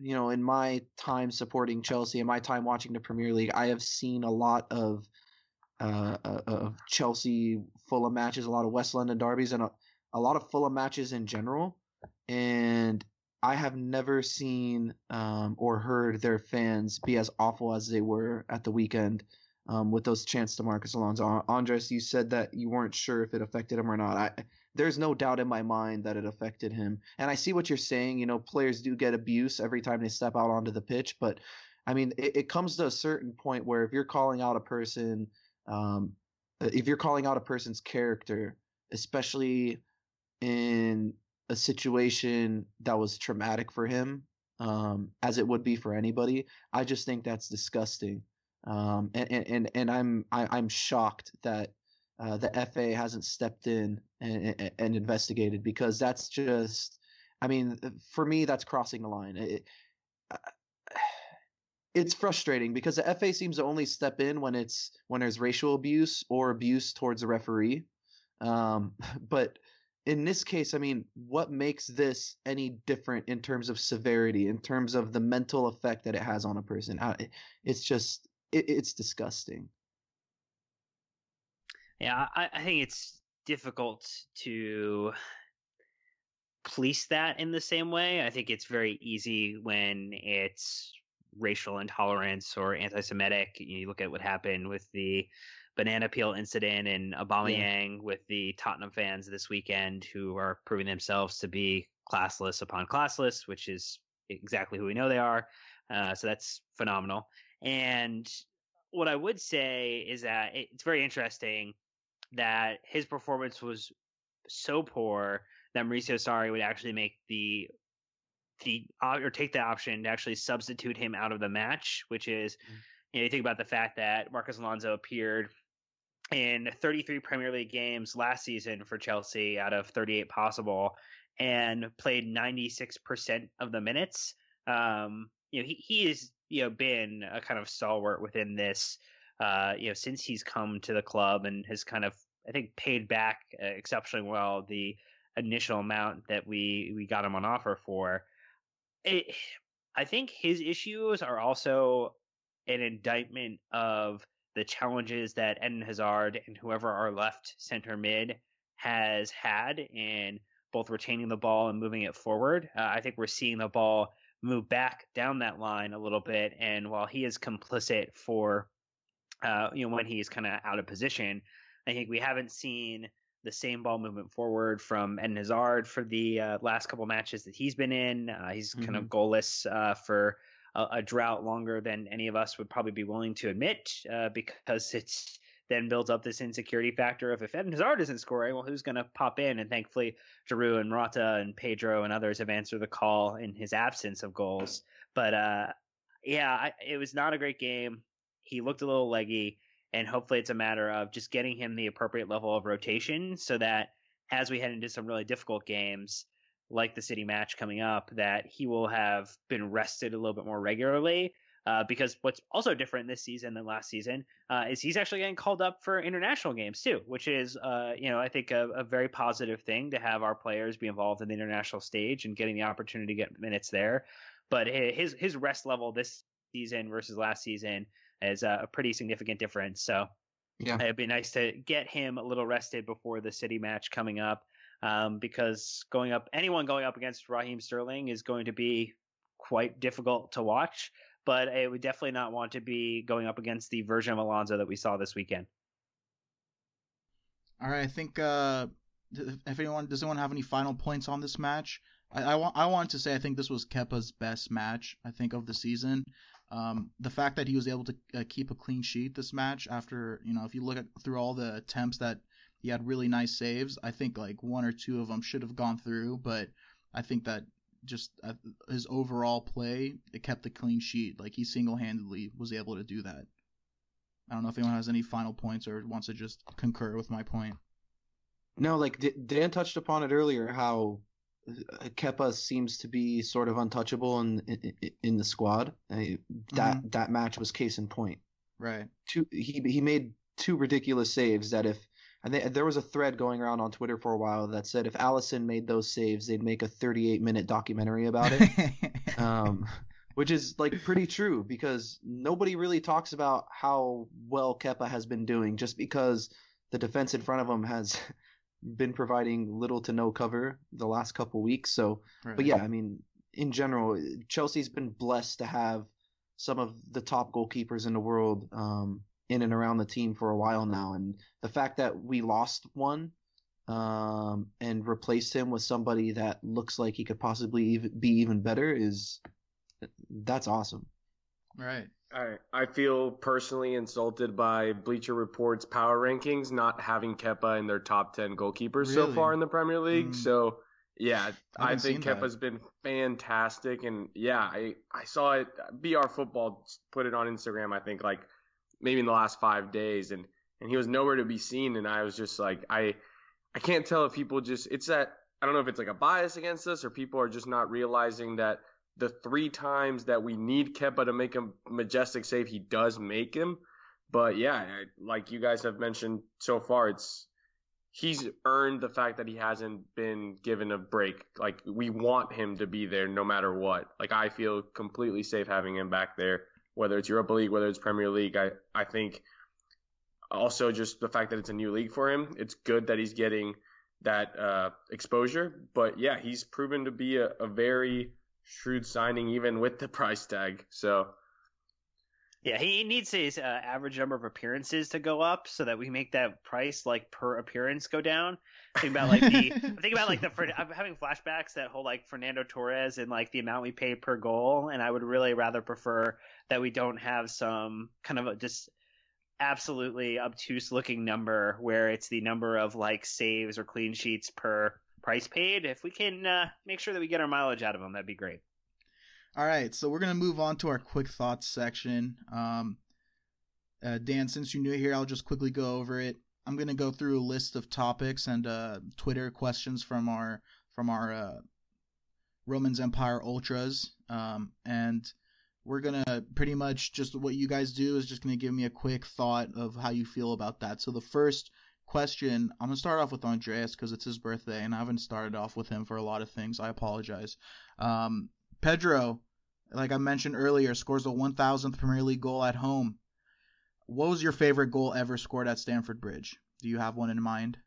you know, in my time supporting Chelsea and my time watching the Premier League, I have seen a lot of uh, uh, of Chelsea Fulham matches, a lot of West London derbies, and a, a lot of Fulham matches in general. And I have never seen um, or heard their fans be as awful as they were at the weekend um, with those chants to Marcos Alonso. Andres, you said that you weren't sure if it affected him or not. I, there's no doubt in my mind that it affected him. And I see what you're saying. You know, players do get abuse every time they step out onto the pitch, but I mean, it, it comes to a certain point where if you're calling out a person um, uh, if you're calling out a person's character, especially in a situation that was traumatic for him, um, as it would be for anybody, I just think that's disgusting. Um, and, and, and I'm, I, am i am shocked that, uh, the FA hasn't stepped in and, and, investigated because that's just, I mean, for me, that's crossing the line. It, it's frustrating because the FA seems to only step in when it's when there's racial abuse or abuse towards a referee. Um, but in this case, I mean, what makes this any different in terms of severity, in terms of the mental effect that it has on a person? It's just, it, it's disgusting. Yeah, I, I think it's difficult to police that in the same way. I think it's very easy when it's racial intolerance or anti-Semitic. You look at what happened with the banana peel incident and Aubameyang yeah. with the Tottenham fans this weekend who are proving themselves to be classless upon classless, which is exactly who we know they are. Uh, so that's phenomenal. And what I would say is that it's very interesting that his performance was so poor that Mauricio Sarri would actually make the the or take the option to actually substitute him out of the match, which is mm-hmm. you know you think about the fact that Marcos Alonso appeared in 33 Premier League games last season for Chelsea out of 38 possible and played 96% of the minutes. Um, you know, he, he has, you know, been a kind of stalwart within this, uh, you know, since he's come to the club and has kind of, I think, paid back uh, exceptionally well the initial amount that we, we got him on offer for it, I think his issues are also an indictment of the challenges that Eden Hazard and whoever our left center mid has had in both retaining the ball and moving it forward. Uh, I think we're seeing the ball move back down that line a little bit, and while he is complicit for, uh, you know, when he's kind of out of position, I think we haven't seen the same ball movement forward from Eden Hazard for the uh, last couple matches that he's been in. Uh, he's mm-hmm. kind of mm-hmm. goalless uh, for a, a, drought longer than any of us would probably be willing to admit uh, because it's then builds up this insecurity factor of if Eden Hazard isn't scoring, well, who's going to pop in? And thankfully, Giroud and Morata and Pedro and others have answered the call in his absence of goals. But uh, yeah, I, it was not a great game. He looked a little leggy, and hopefully, it's a matter of just getting him the appropriate level of rotation so that as we head into some really difficult games, like the City match coming up, that he will have been rested a little bit more regularly uh, because what's also different this season than last season uh, is he's actually getting called up for international games too, which is, uh, you know, I think a, a, very positive thing to have our players be involved in the international stage and getting the opportunity to get minutes there. But his his rest level this season versus last season is a pretty significant difference. So yeah, it'd be nice to get him a little rested before the City match coming up. Um, because going up, anyone going up against Raheem Sterling is going to be quite difficult to watch but I would definitely not want to be going up against the version of Alonso that we saw this weekend. All right, I think uh, if anyone does anyone have any final points on this match, I, I want I want to say I think this was Kepa's best match I think of the season. Um, the fact that he was able to uh, keep a clean sheet this match after you know if you look at through all the attempts that he had really nice saves, I think like one or two of them should have gone through, but I think that just uh, his overall play, it kept the clean sheet. Like he single handedly was able to do that. I don't know if anyone has any final points or wants to just concur with my point. No, like Dan touched upon it earlier, how Kepa seems to be sort of untouchable in in, in the squad. that mm-hmm. that match was case in point. Right. Two, he he made two ridiculous saves that if and they, there was a thread going around on Twitter for a while that said if Alisson made those saves, they'd make a 38 minute documentary about it. um, which is like pretty true because nobody really talks about how well Kepa has been doing just because the defense in front of him has been providing little to no cover the last couple weeks. So, right. but yeah, I mean, in general, Chelsea's been blessed to have some of the top goalkeepers in the world um, in and around the team for a while now, and the fact that we lost one um, and replaced him with somebody that looks like he could possibly even, be even better is that's awesome. Right. I I feel personally insulted by Bleacher Report's power rankings not having Kepa in their top ten goalkeepers really? so far in the Premier League. Mm. So yeah, I, I think Kepa's that. been fantastic, and yeah, I I saw it. BR Football put it on Instagram. I think like maybe in the last five days, and and he was nowhere to be seen. And I was just like, I I can't tell if people just it's that I don't know if it's like a bias against us or people are just not realizing that the three times that we need Kepa to make a majestic save, he does make him. But yeah, like you guys have mentioned so far, it's he's earned the fact that he hasn't been given a break. Like we want him to be there no matter what. Like I feel completely safe having him back there whether it's Europa League, whether it's Premier League. I, I think also just the fact that it's a new league for him, it's good that he's getting that uh, exposure. But yeah, he's proven to be a, a very shrewd signing, even with the price tag. So. Yeah, he needs his uh, average number of appearances to go up so that we make that price like per appearance go down. Think about like the think about like the I'm having flashbacks that whole like Fernando Torres and like the amount we pay per goal, and I would really rather prefer that we don't have some kind of a, just absolutely obtuse looking number where it's the number of like saves or clean sheets per price paid. If we can uh, make sure that we get our mileage out of them, that'd be great. All right, so we're gonna move on to our quick thoughts section. Um, uh, Dan, since you're new here, I'll just quickly go over it. I'm gonna go through a list of topics and uh, Twitter questions from our from our uh, Roman's Empire ultras, um, and we're gonna pretty much just what you guys do is just gonna give me a quick thought of how you feel about that. So the first question, I'm gonna start off with Andreas because it's his birthday, and I haven't started off with him for a lot of things. I apologize. Um, Pedro, like I mentioned earlier, scores a 1,000th Premier League goal at home. What was your favorite goal ever scored at Stamford Bridge? Do you have one in mind?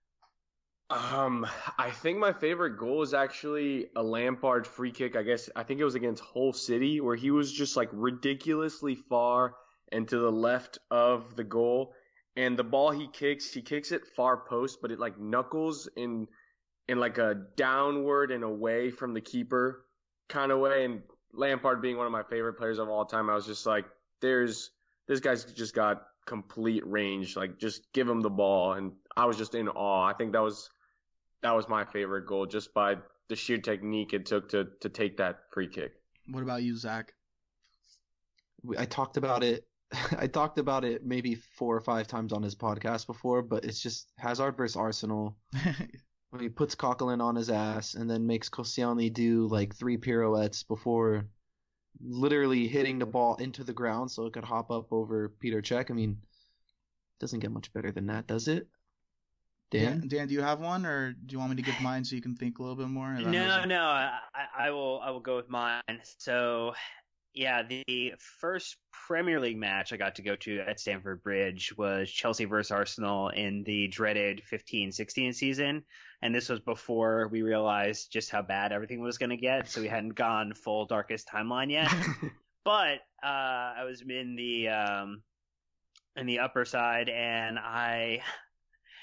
Um, I think my favorite goal is actually a Lampard free kick. I guess I think it was against Hull City where he was just like ridiculously far and to the left of the goal, and the ball he kicks, he kicks it far post, but it like knuckles in in like a downward and away from the keeper kind of way. And Lampard being one of my favorite players of all time, I was just like, there's this guy's just got complete range. Like just give him the ball, and I was just in awe. I think that was that was my favorite goal, just by the sheer technique it took to to take that free kick. What about you, Zach? I talked about it. I talked about it maybe four or five times on his podcast before, but it's just Hazard versus Arsenal. when he puts Coquelin on his ass and then makes Koscielny do like three pirouettes before literally hitting the ball into the ground so it could hop up over Petr Cech. I mean, doesn't get much better than that, does it? Dan? Dan, Dan, do you have one, or do you want me to give mine so you can think a little bit more? No, no, I, I will. I will go with mine. So, yeah, the first Premier League match I got to go to at Stamford Bridge was Chelsea versus Arsenal in the dreaded 15-16 season, and this was before we realized just how bad everything was going to get. So we hadn't gone full darkest timeline yet. but uh, I was in the um, in the upper side, and I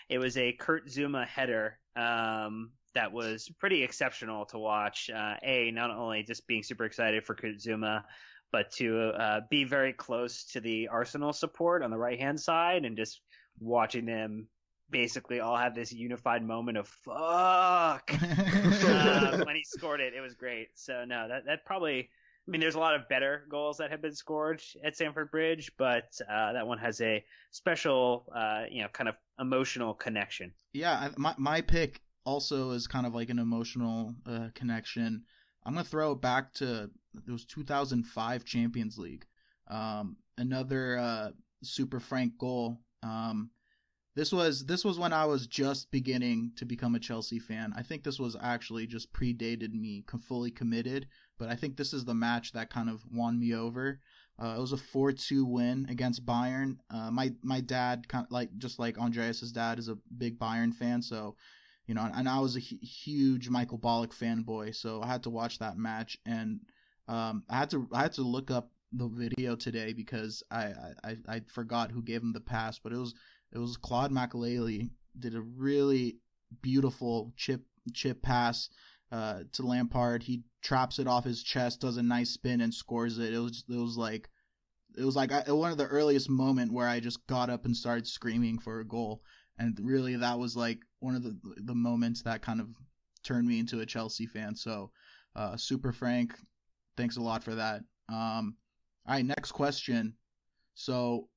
it was a Kurt Zouma header um, that was pretty exceptional to watch. Uh, a not only just being super excited for Kurt but to uh, be very close to the Arsenal support on the right hand side and just watching them basically all have this unified moment of fuck uh, when he scored it. It was great. So no, that that probably I mean, there's a lot of better goals that have been scored at Stamford Bridge, but uh, that one has a special, uh, you know, kind of emotional connection. Yeah, my my pick also is kind of like an emotional uh, connection. I'm gonna throw it back to was 2005 Champions League. Um, another uh, Super Frank goal. Um, this was this was when I was just beginning to become a Chelsea fan. I think this was actually just predated me fully committed but I think this is the match that kind of won me over. Uh, it was a 4-2 win against Bayern. Uh, my my dad, kind of like just like Andreas's dad, is a big Bayern fan, so you know, and I was a huge Michael Ballack fanboy, so I had to watch that match, and um, I had to I had to look up the video today because I, I I forgot who gave him the pass, but it was it was Claude Makélélé did a really beautiful chip chip pass uh, to Lampard. He traps it off his chest, does a nice spin, and scores it. It was it was like it was like I, one of the earliest moment where I just got up and started screaming for a goal, and really that was like one of the the moments that kind of turned me into a Chelsea fan. So, uh, Super Frank, thanks a lot for that. Um, all right, next question. So,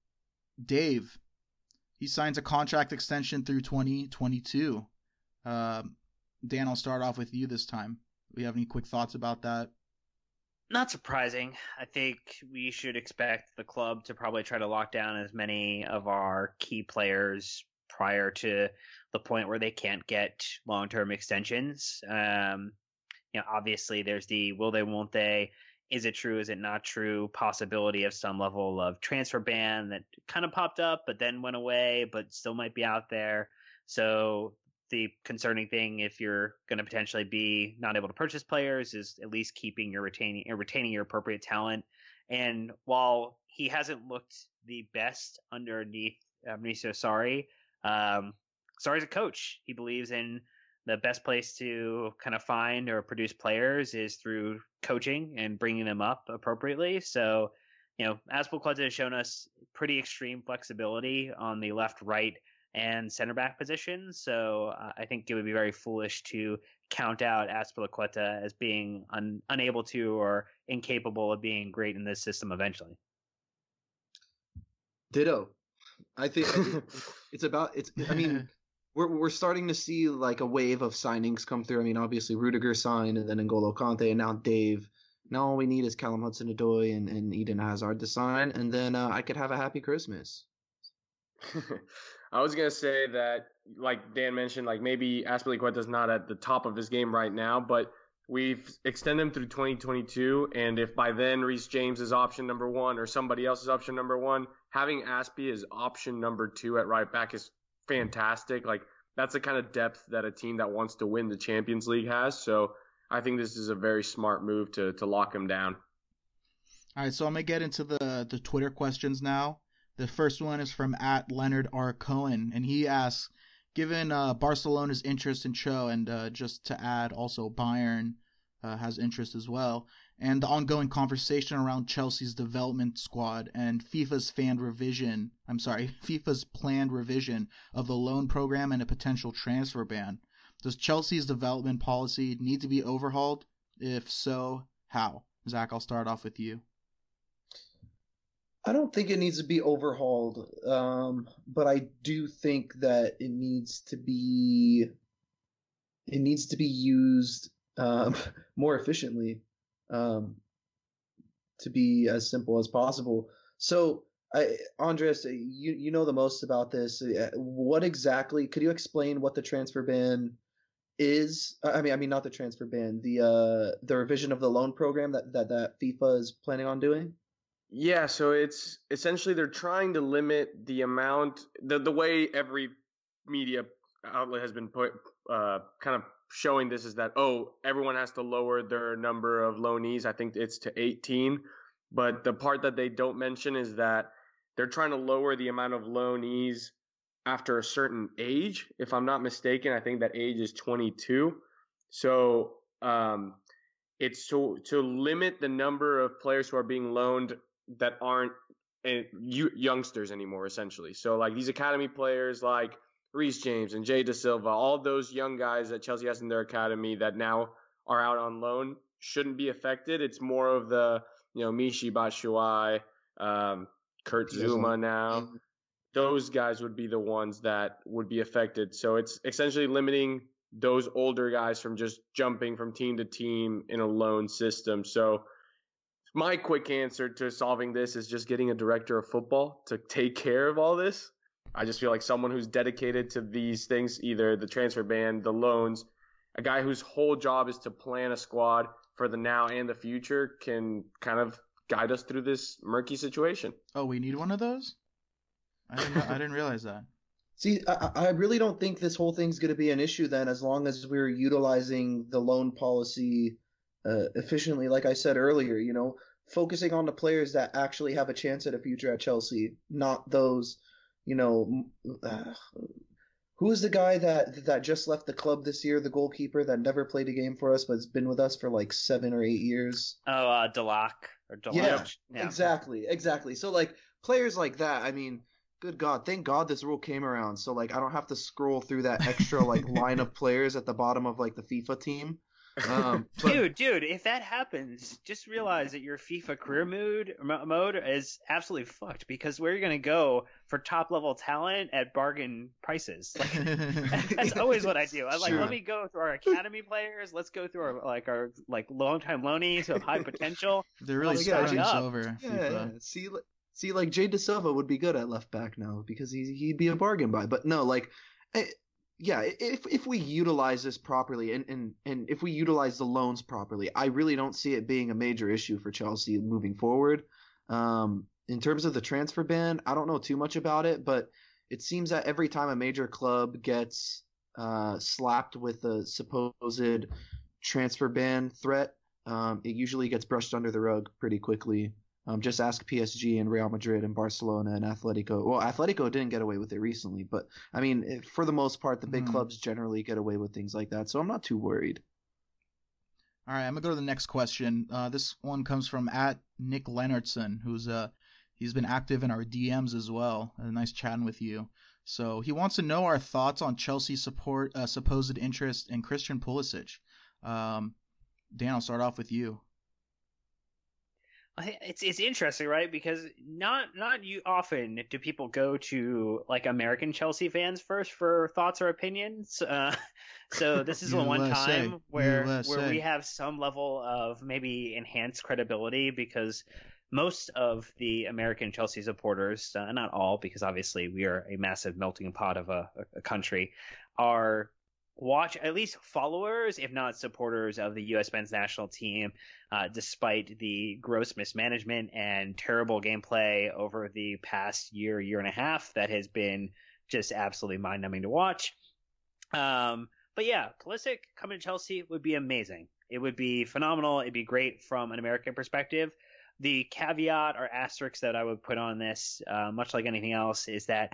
Dave, he signs a contract extension through 2022. Uh, Dan, I'll start off with you this time. Do you have any quick thoughts about that? Not surprising. I think we should expect the club to probably try to lock down as many of our key players prior to the point where they can't get long-term extensions. Um, you know, obviously there's the will they, won't they, is it true, is it not true possibility of some level of transfer ban that kind of popped up but then went away but still might be out there. So the concerning thing if you're going to potentially be not able to purchase players is at least keeping your retaining retaining your appropriate talent. And while he hasn't looked the best underneath uh, Mauricio Sarri, um, Sarri's a coach. He believes in the best place to kind of find or produce players is through coaching and bringing them up appropriately. So, you know, Azpilicueta has shown us pretty extreme flexibility on the left, right, and center back position. So uh, I think it would be very foolish to count out Azpilicueta as being un- unable to or incapable of being great in this system eventually. Ditto. I think, it's about it's. I mean, we're we're starting to see like a wave of signings come through. I mean, obviously Rudiger signed, and then N'Golo Kante, and now Dave. Now all we need is Callum Hudson-Odoi and, and Eden Hazard to sign, and then uh, I could have a happy Christmas. I was gonna say that, like Dan mentioned, like maybe Azpilicueta's not at the top of his game right now, but we've extended him through 2022, and if by then Reece James is option number one or somebody else is option number one, having Azpi as option number two at right back is fantastic. Like that's the kind of depth that a team that wants to win the Champions League has. So I think this is a very smart move to to lock him down. All right, so I'm gonna get into the the Twitter questions now. The first one is from at Leonard R. Cohen, and he asks, given uh, Barcelona's interest in Cho, and uh, just to add also Bayern, uh, has interest as well, and the ongoing conversation around Chelsea's development squad and FIFA's fan revision. I'm sorry, FIFA's planned revision of the loan program and a potential transfer ban. Does Chelsea's development policy need to be overhauled? If so, how? Zach, I'll start off with you. I don't think it needs to be overhauled, um, but I do think that it needs to be it needs to be used um, more efficiently, um, to be as simple as possible. So, I, Andres, you you know the most about this. Uh, what exactly? Could you explain what the transfer ban is? I mean, I mean not the transfer ban, the uh, the revision of the loan program that that that FIFA is planning on doing. Yeah, so it's essentially they're trying to limit the amount the the way every media outlet has been put uh, kind of showing this is that oh everyone has to lower their number of loanees. I think it's to 18, but the part that they don't mention is that they're trying to lower the amount of loanees after a certain age. If I'm not mistaken, I think that age is 22. So um, it's to to limit the number of players who are being loaned that aren't uh, youngsters anymore, essentially. So like these academy players, like Reece James and Jay Dasilva, all those young guys that Chelsea has in their academy that now are out on loan shouldn't be affected. It's more of the, you know, Michy Batshuayi, um, Kurt Zouma now. Those guys would be the ones that would be affected. So it's essentially limiting those older guys from just jumping from team to team in a loan system. So my quick answer to solving this is just getting a director of football to take care of all this. I just feel like someone who's dedicated to these things, either the transfer ban, the loans, a guy whose whole job is to plan a squad for the now and the future can kind of guide us through this murky situation. Oh, we need one of those? I didn't, I didn't realize that. See, I, I really don't think this whole thing's going to be an issue then, as long as we're utilizing the loan policy uh, efficiently. Like I said earlier, you know, focusing on the players that actually have a chance at a future at Chelsea, not those you know, uh, who is the guy that that just left the club this year? The goalkeeper that never played a game for us, but's been with us for like seven or eight years. Oh, uh, Delac or Delac. Yeah, yeah, exactly, exactly. So like players like that, I mean, good God, thank God this rule came around. So like I don't have to scroll through that extra like line of players at the bottom of like the FIFA team. Um, but, dude, dude, if that happens, just realize that your FIFA career mode mode is absolutely fucked because where you're gonna go for top level talent at bargain prices. Like, that's always what I do. I'm like, sure. let me go through our academy players. Let's go through our like our like long time loanees who have high potential. They're really starting over. Yeah, yeah, see, see, like Jay Dasilva would be good at left back now because he he'd be a bargain buy. But no, like. Yeah, if if we utilize this properly and, and, and if we utilize the loans properly, I really don't see it being a major issue for Chelsea moving forward. Um, in terms of the transfer ban, I don't know too much about it, but it seems that every time a major club gets uh, slapped with a supposed transfer ban threat, um, it usually gets brushed under the rug pretty quickly. Um, just ask PSG and Real Madrid and Barcelona and Atletico. Well, Atletico didn't get away with it recently, but I mean, for the most part, the big mm. clubs generally get away with things like that, so I'm not too worried. All right, I'm gonna go to the next question. Uh, this one comes from at Nick Leonardson, who's uh he's been active in our DMs as well. Uh, nice chatting with you. So he wants to know our thoughts on Chelsea's support uh, supposed interest in Christian Pulisic. Um, Dan, I'll start off with you it's it's interesting, right? Because not not you often do people go to like American Chelsea fans first for thoughts or opinions. Uh, so this is the one time where where we have some level of maybe enhanced credibility because most of the American Chelsea supporters, uh, not all, because obviously we are a massive melting pot of a, a country, are watch at least followers, if not supporters of the U.S. men's national team, uh, despite the gross mismanagement and terrible gameplay over the past year, year and a half that has been just absolutely mind numbing to watch. Um, but yeah, Pulisic coming to Chelsea would be amazing. It would be phenomenal. It'd be great from an American perspective. The caveat or asterisk that I would put on this, uh, much like anything else, is that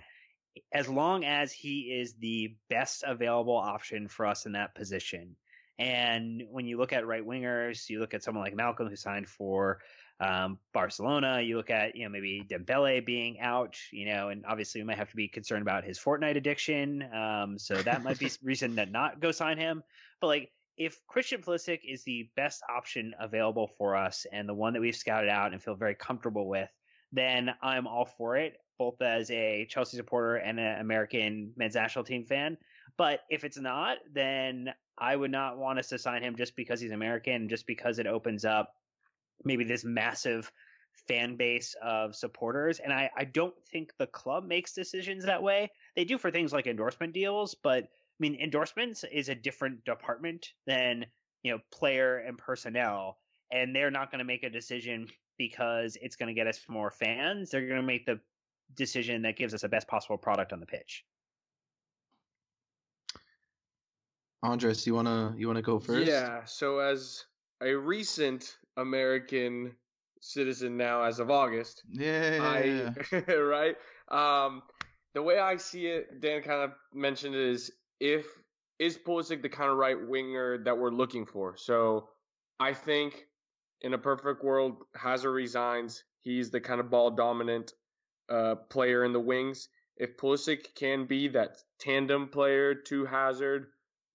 as long as he is the best available option for us in that position. And when you look at right wingers, you look at someone like Malcom who signed for um, Barcelona. You look at you know maybe Dembele being out, you know, and obviously we might have to be concerned about his Fortnite addiction. Um, so that might be reason to not go sign him. But like if Christian Pulisic is the best option available for us and the one that we've scouted out and feel very comfortable with, then I'm all for it, both as a Chelsea supporter and an American men's national team fan. But if it's not, then I would not want us to sign him just because he's American, just because it opens up maybe this massive fan base of supporters. And I, I don't think the club makes decisions that way. They do for things like endorsement deals, but I mean, endorsements is a different department than, you know, player and personnel. And they're not going to make a decision because it's going to get us more fans. They're going to make the decision that gives us the best possible product on the pitch. Andres, you wanna you wanna go first? Yeah. So as a recent American citizen now, as of August, yeah, I, right. Um, the way I see it, Dan kind of mentioned it, is if is Pulisic the kind of right winger that we're looking for. So I think in a perfect world, Hazard resigns. He's the kind of ball dominant uh, player in the wings. If Pulisic can be that tandem player to Hazard,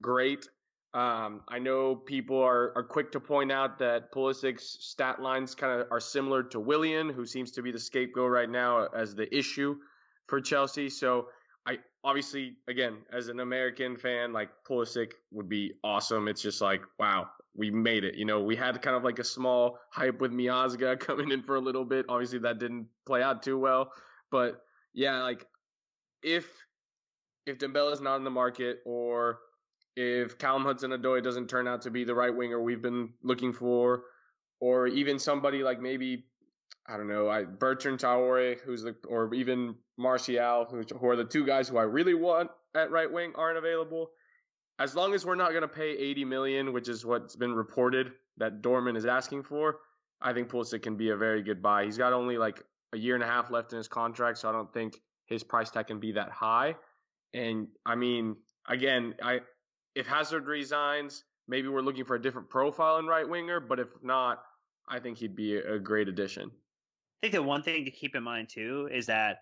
great. Um, I know people are, are quick to point out that Pulisic's stat lines kind of are similar to Willian, who seems to be the scapegoat right now as the issue for Chelsea. So I obviously, again, as an American fan, like Pulisic would be awesome. It's just like, wow, we made it. You know, we had kind of like a small hype with Miazga coming in for a little bit. Obviously, that didn't play out too well, but yeah, like if if Dembele is not in the market or if Callum Hudson-Odoi doesn't turn out to be the right winger we've been looking for, or even somebody like maybe I don't know, I Bertrand Traore, who's the, or even Martial, who, who are the two guys who I really want at right wing, aren't available. As long as we're not going to pay 80 million, which is what's been reported that Dortmund is asking for, I think Pulisic can be a very good buy. He's got only like a year and a half left in his contract, so I don't think his price tag can be that high. And I mean, again, I if Hazard resigns, maybe we're looking for a different profile in right winger. But if not, I think he'd be a great addition. I think the one thing to keep in mind too is that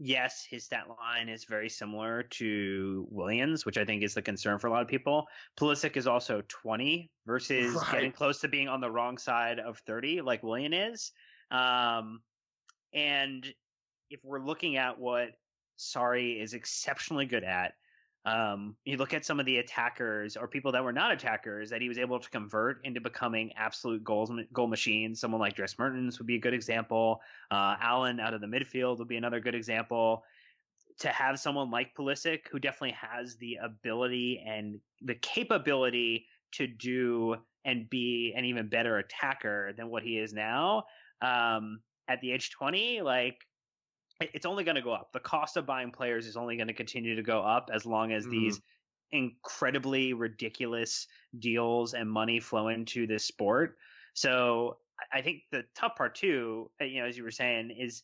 yes, his stat line is very similar to Willian's, which I think is the concern for a lot of people. Pulisic is also 20 versus right. getting close to being on the wrong side of 30, like Willian is. Um, and if we're looking at what Sarri is exceptionally good at, um, you look at some of the attackers or people that were not attackers that he was able to convert into becoming absolute goals goal machines. Someone like Dries Mertens would be a good example. Uh, Allan out of the midfield would be another good example. To have someone like Pulisic who definitely has the ability and the capability to do and be an even better attacker than what he is now um, at the age 20, like it's only going to go up. The cost of buying players is only going to continue to go up as long as mm. these incredibly ridiculous deals and money flow into this sport. So I think the tough part too, uh, you know, as you were saying, is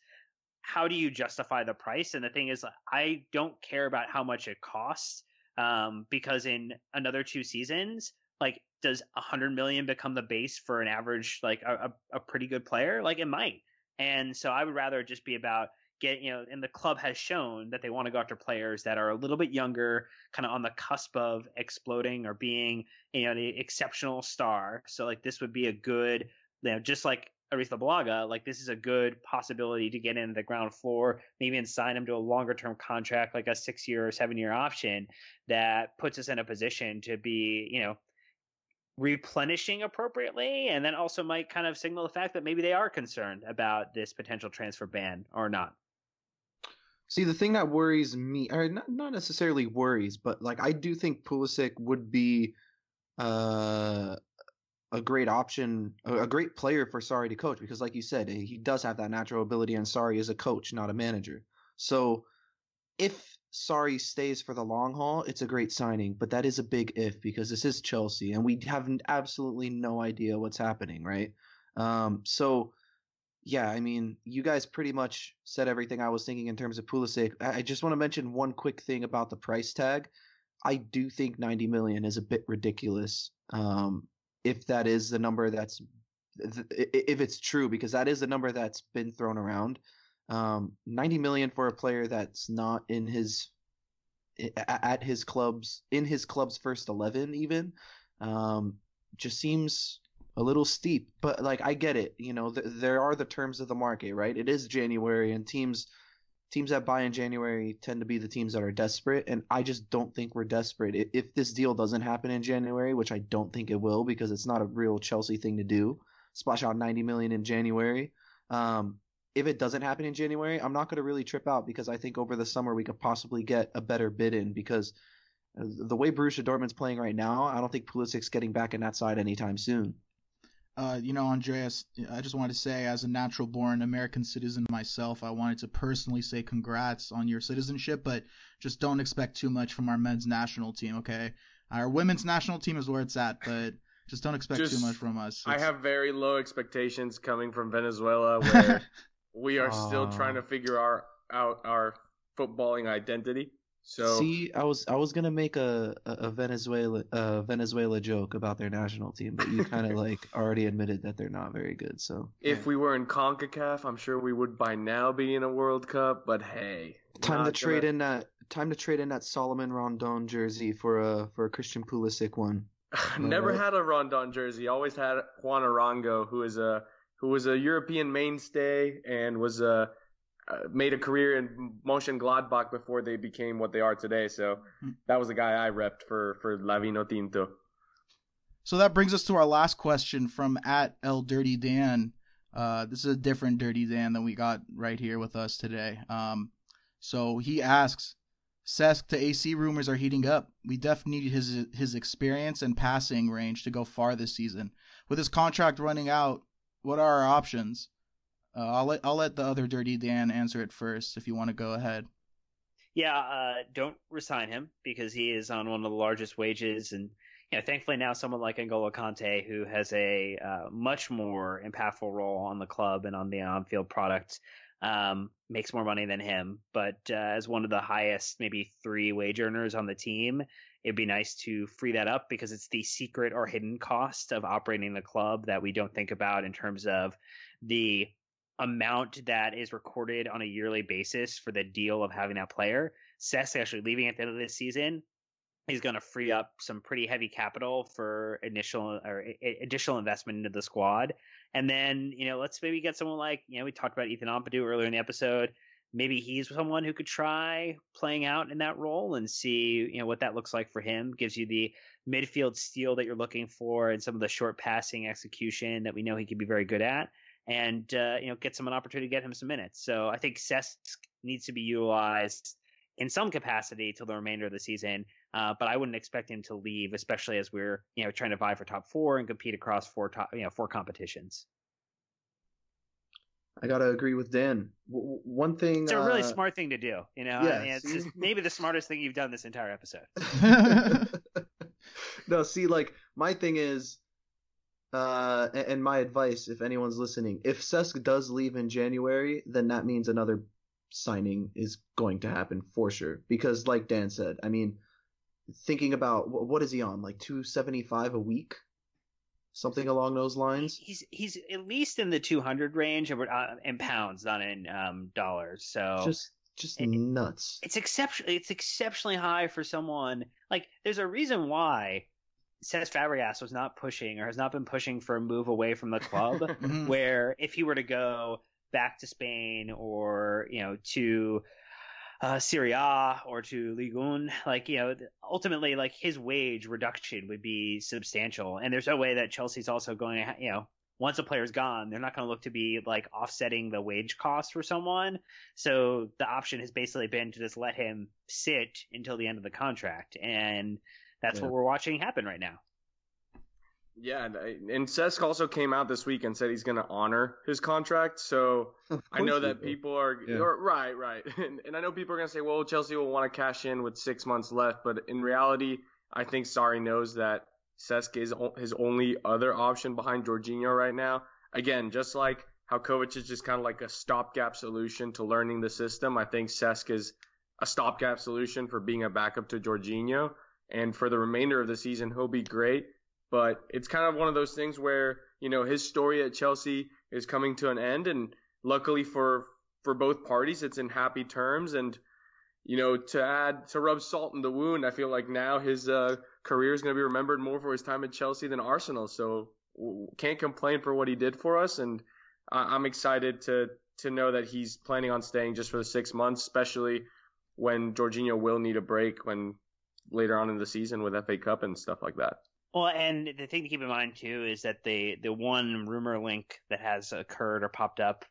how do you justify the price? And the thing is, I don't care about how much it costs um, because in another two seasons, like, does a hundred million become the base for an average, like a, a pretty good player? Like, it might. And so I would rather just be about get you know and the club has shown that they want to go after players that are a little bit younger kind of on the cusp of exploding or being you know the exceptional star so like this would be a good you know just like Arrizabalaga, like this is a good possibility to get into the ground floor, maybe and sign him to a longer term contract, like a six year or seven year option that puts us in a position to be, you know, replenishing appropriately and then also might kind of signal the fact that maybe they are concerned about this potential transfer ban or not. See, the thing that worries me, or not, not necessarily worries, but like I do think Pulisic would be uh, a great option, a, great player for Sarri to coach because, like you said, he does have that natural ability, and Sarri is a coach, not a manager. So, if Sarri stays for the long haul, it's a great signing, but that is a big if because this is Chelsea, and we have absolutely no idea what's happening, right? Um, so yeah, I mean, you guys pretty much said everything I was thinking in terms of Pulisic. I just want to mention one quick thing about the price tag. I do think 90 million is a bit ridiculous. Um, if that is the number that's if it's true because that is the number that's been thrown around. Um, 90 million for a player that's not in his at his club's in his club's first 11 even um, just seems a little steep but like i get it you know th- there are the terms of the market right it is january and teams teams that buy in january tend to be the teams that are desperate and i just don't think we're desperate if this deal doesn't happen in january which i don't think it will because it's not a real chelsea thing to do splash out 90 million in january um, if it doesn't happen in january i'm not going to really trip out because i think over the summer we could possibly get a better bid in because uh, the way Borussia Dortmund's playing right now, I don't think Pulisic's getting back in that side anytime soon. Uh, you know, Andreas, I just wanted to say, as a natural born American citizen myself, I wanted to personally say congrats on your citizenship, but just don't expect too much from our men's national team, okay? Our women's national team is where it's at, but just don't expect just, too much from us. It's... I have very low expectations coming from Venezuela, where we are still trying to figure our, out our footballing identity. So see, I was I was gonna make a a, Venezuela a Venezuela joke about their national team, but you kind of like already admitted that they're not very good. So if yeah. we were in Concacaf, I'm sure we would by now be in a World Cup. But hey, time to trade gonna... in that time to trade in that Salomon Rondon jersey for a for a Christian Pulisic one. Never uh, had a Rondon jersey. Always had Juan Arango, who is a who was a European mainstay and was a uh, made a career in Mönchengladbach before they became what they are today. So hmm. that was the guy I repped for for La Vinotinto. So that brings us to our last question from at El Dirty Dan. Uh, this is a different Dirty Dan than we got right here with us today. Um, so he asks, Cesc to AC rumors are heating up. We definitely need his his experience and passing range to go far this season. With his contract running out, what are our options? Uh, I'll let I'll let the other Dirty Dan answer it first if you want to go ahead. Yeah, uh, don't resign him because he is on one of the largest wages, and you know, thankfully now someone like N'Golo Kante who has a uh, much more impactful role on the club and on the on-field product um, makes more money than him. But uh, as one of the highest, maybe three wage earners on the team, it'd be nice to free that up because it's the secret or hidden cost of operating the club that we don't think about in terms of the amount that is recorded on a yearly basis for the deal of having that player. Cesc actually leaving at the end of this season is going to free up some pretty heavy capital for initial or additional investment into the squad. And then, you know, let's maybe get someone like, you know, we talked about Ethan Ampadu earlier in the episode. Maybe he's someone who could try playing out in that role and see, you know, what that looks like for him. Gives you the midfield steel that you're looking for and some of the short passing execution that we know he could be very good at and uh, you know get some an opportunity to get him some minutes. So I think Cesc needs to be utilized in some capacity till the remainder of the season. Uh, but I wouldn't expect him to leave, especially as we're you know trying to vie for top four and compete across four top you know four competitions. I gotta agree with Dan. W- one thing. It's a really uh, smart thing to do. You know, yeah, I mean, it's just maybe the smartest thing you've done this entire episode. no, see, like my thing is uh, and my advice, if anyone's listening, if Cesc does leave in January, then that means another signing is going to happen for sure. Because, like Dan said, I mean, thinking about what is he on, like two seventy five a week, something along those lines. He's he's at least in the two hundred range, uh, in pounds, not in um, dollars. So just just it, nuts. It's exceptionally it's exceptionally high for someone like. There's a reason why Cesc Fabregas was not pushing or has not been pushing for a move away from the club. Mm-hmm. where if he were to go back to Spain or you know to uh, Serie A or to Ligue 1, like you know, ultimately like his wage reduction would be substantial. And there's no way that Chelsea's also going to, you know, once a player's gone, they're not going to look to be like offsetting the wage cost for someone. So the option has basically been to just let him sit until the end of the contract. And that's yeah. what we're watching happen right now. Yeah, and uh, Cesc also came out this week and said he's going to honor his contract. So I know that people are yeah. right, right, and, and, I know people are going to say, "Well, Chelsea will want to cash in with six months left," but in reality, I think Sarri knows that Cesc is his only other option behind Jorginho right now. Again, just like how Kovac is just kind of like a stopgap solution to learning the system, I think Cesc is a stopgap solution for being a backup to Jorginho. And for the remainder of the season, he'll be great. But it's kind of one of those things where you know his story at Chelsea is coming to an end, and luckily for for both parties, it's in happy terms. And you know, to add to rub salt in the wound, I feel like now his uh, career is going to be remembered more for his time at Chelsea than Arsenal. So can't complain for what he did for us, and I'm excited to to know that he's planning on staying just for the six months, especially when Jorginho will need a break when later on in the season with FA Cup and stuff like that. Well, and the thing to keep in mind too is that the the one rumor link that has occurred or popped up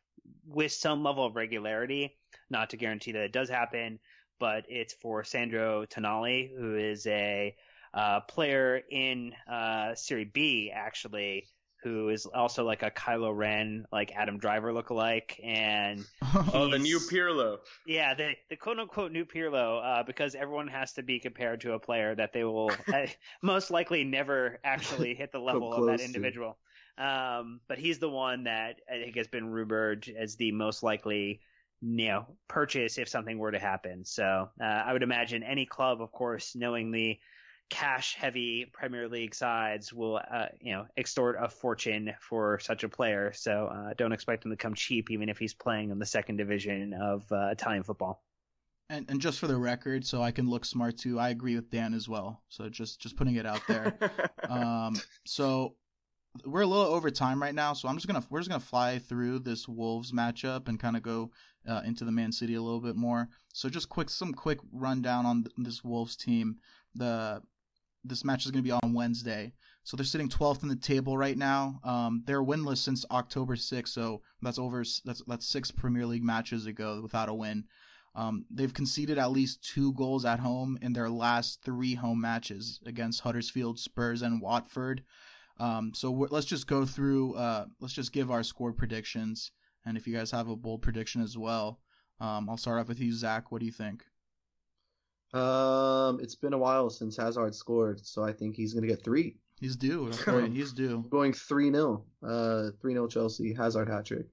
with some level of regularity, not to guarantee that it does happen, but it's for Sandro Tonali, who is a uh, player in uh, Serie B actually, who is also like a Kylo Ren, like Adam Driver lookalike, and oh, the new Pirlo. Yeah, the the quote unquote new Pirlo, uh, because everyone has to be compared to a player that they will uh, most likely never actually hit the level of that individual. Um, but he's the one that I think has been rumored as the most likely you know purchase if something were to happen. So uh, I would imagine any club, of course, knowing the cash heavy Premier League sides will uh, you know extort a fortune for such a player. So uh, don't expect him to come cheap, even if he's playing in the second division of uh, Italian football. And and just for the record, so I can look smart too, I agree with Dan as well. So just just putting it out there. um, so we're a little over time right now, so I'm just gonna we're just gonna fly through this Wolves matchup and kind of go uh, into the Man City a little bit more. So just quick some quick rundown on this Wolves team. The this match is going to be on Wednesday. So they're sitting 12th in the table right now. Um, they're winless since October 6th, so that's over. That's that's six Premier League matches ago without a win. Um, they've conceded at least two goals at home in their last three home matches against Huddersfield, Spurs, and Watford. Um, so let's just go through. Uh, let's just give our score predictions, and if you guys have a bold prediction as well, um, I'll start off with you, Zach. What do you think? Um, it's been a while since Hazard scored, so I think he's gonna get three. He's due. That's right. He's due. Going three 0 Uh, three 0 Chelsea. Hazard hat trick.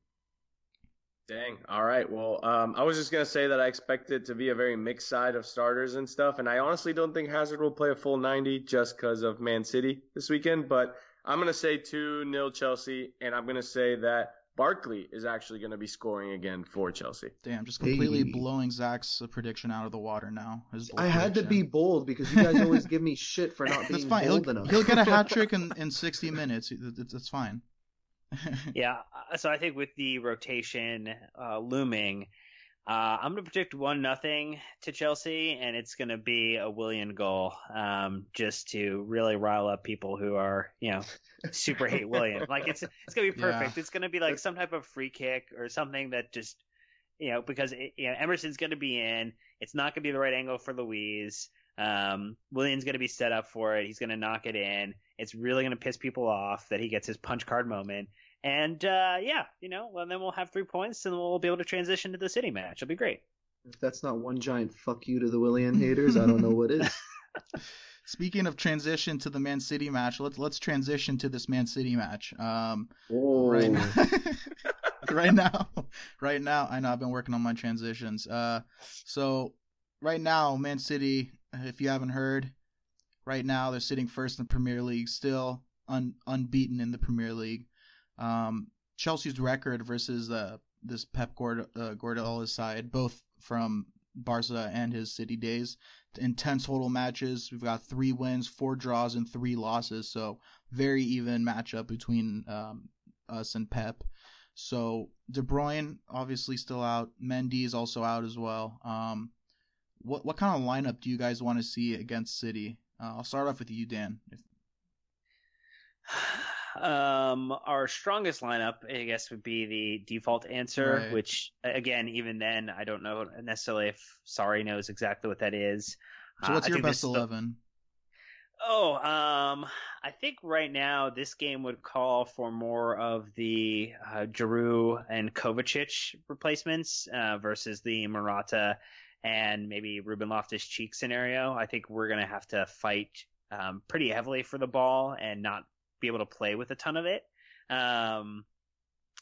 Dang. All right. Well, um, I was just gonna say that I expect it to be a very mixed side of starters and stuff, and I honestly don't think Hazard will play a full 90 just because of Man City this weekend. But I'm gonna say two 0 Chelsea, and I'm gonna say that Barkley is actually going to be scoring again for Chelsea. Damn, just completely hey. blowing Zach's prediction out of the water now. I prediction. had to be bold because you guys always give me shit for not being That's fine. bold he'll, enough. He'll get a hat trick in, in 60 minutes. That's fine. yeah, uh, so I think with the rotation uh, looming, uh, I'm going to predict one nothing to Chelsea, and it's going to be a Willian goal, um, just to really rile up people who are, you know, super hate Willian. Like it's it's going to be perfect. Yeah. It's going to be like some type of free kick or something that just, you know, because it, you know Emerson's going to be in. It's not going to be the right angle for Luiz. Um, Willian's going to be set up for it. He's going to knock it in. It's really going to piss people off that he gets his punch card moment. And uh, yeah, you know, well, then we'll have three points and we'll be able to transition to the city match. It'll be great. If that's not one giant fuck you to the Willian haters, I don't know what is. Speaking of transition to the Man City match, let's let's transition to this Man City match. Um, right, now, right now, right now, I know I've been working on my transitions. Uh, so right now, Man City, if you haven't heard, right now they're sitting first in the Premier League, still un, unbeaten in the Premier League. Um, Chelsea's record versus uh, this Pep Guard- uh, Guardiola's side, both from Barca and his City days, in 10 total matches. We've got three wins, four draws, and three losses. So very even matchup between um, us and Pep. So De Bruyne obviously still out. Mendy is also out as well. Um, what what kind of lineup do you guys want to see against City? Uh, I'll start off with you, Dan. If... Um, our strongest lineup, I guess, would be the default answer, right. which again, even then, I don't know necessarily if Sarri knows exactly what that is. So, what's uh, your best eleven? Oh, um, I think right now this game would call for more of the uh, Giroud and Kovacic replacements uh, versus the Morata and maybe Ruben Loftus Cheek scenario. I think we're gonna have to fight um, pretty heavily for the ball and not be able to play with a ton of it. Um,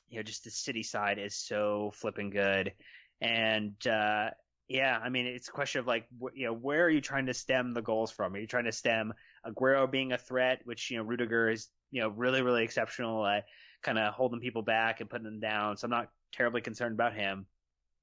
you know, just the city side is so flipping good. And, uh, Yeah, I mean, it's a question of like, you know, where are you trying to stem the goals from? Are you trying to stem Aguero being a threat, which you know Rudiger is, you know, really really exceptional at kind of holding people back and putting them down. So I'm not terribly concerned about him.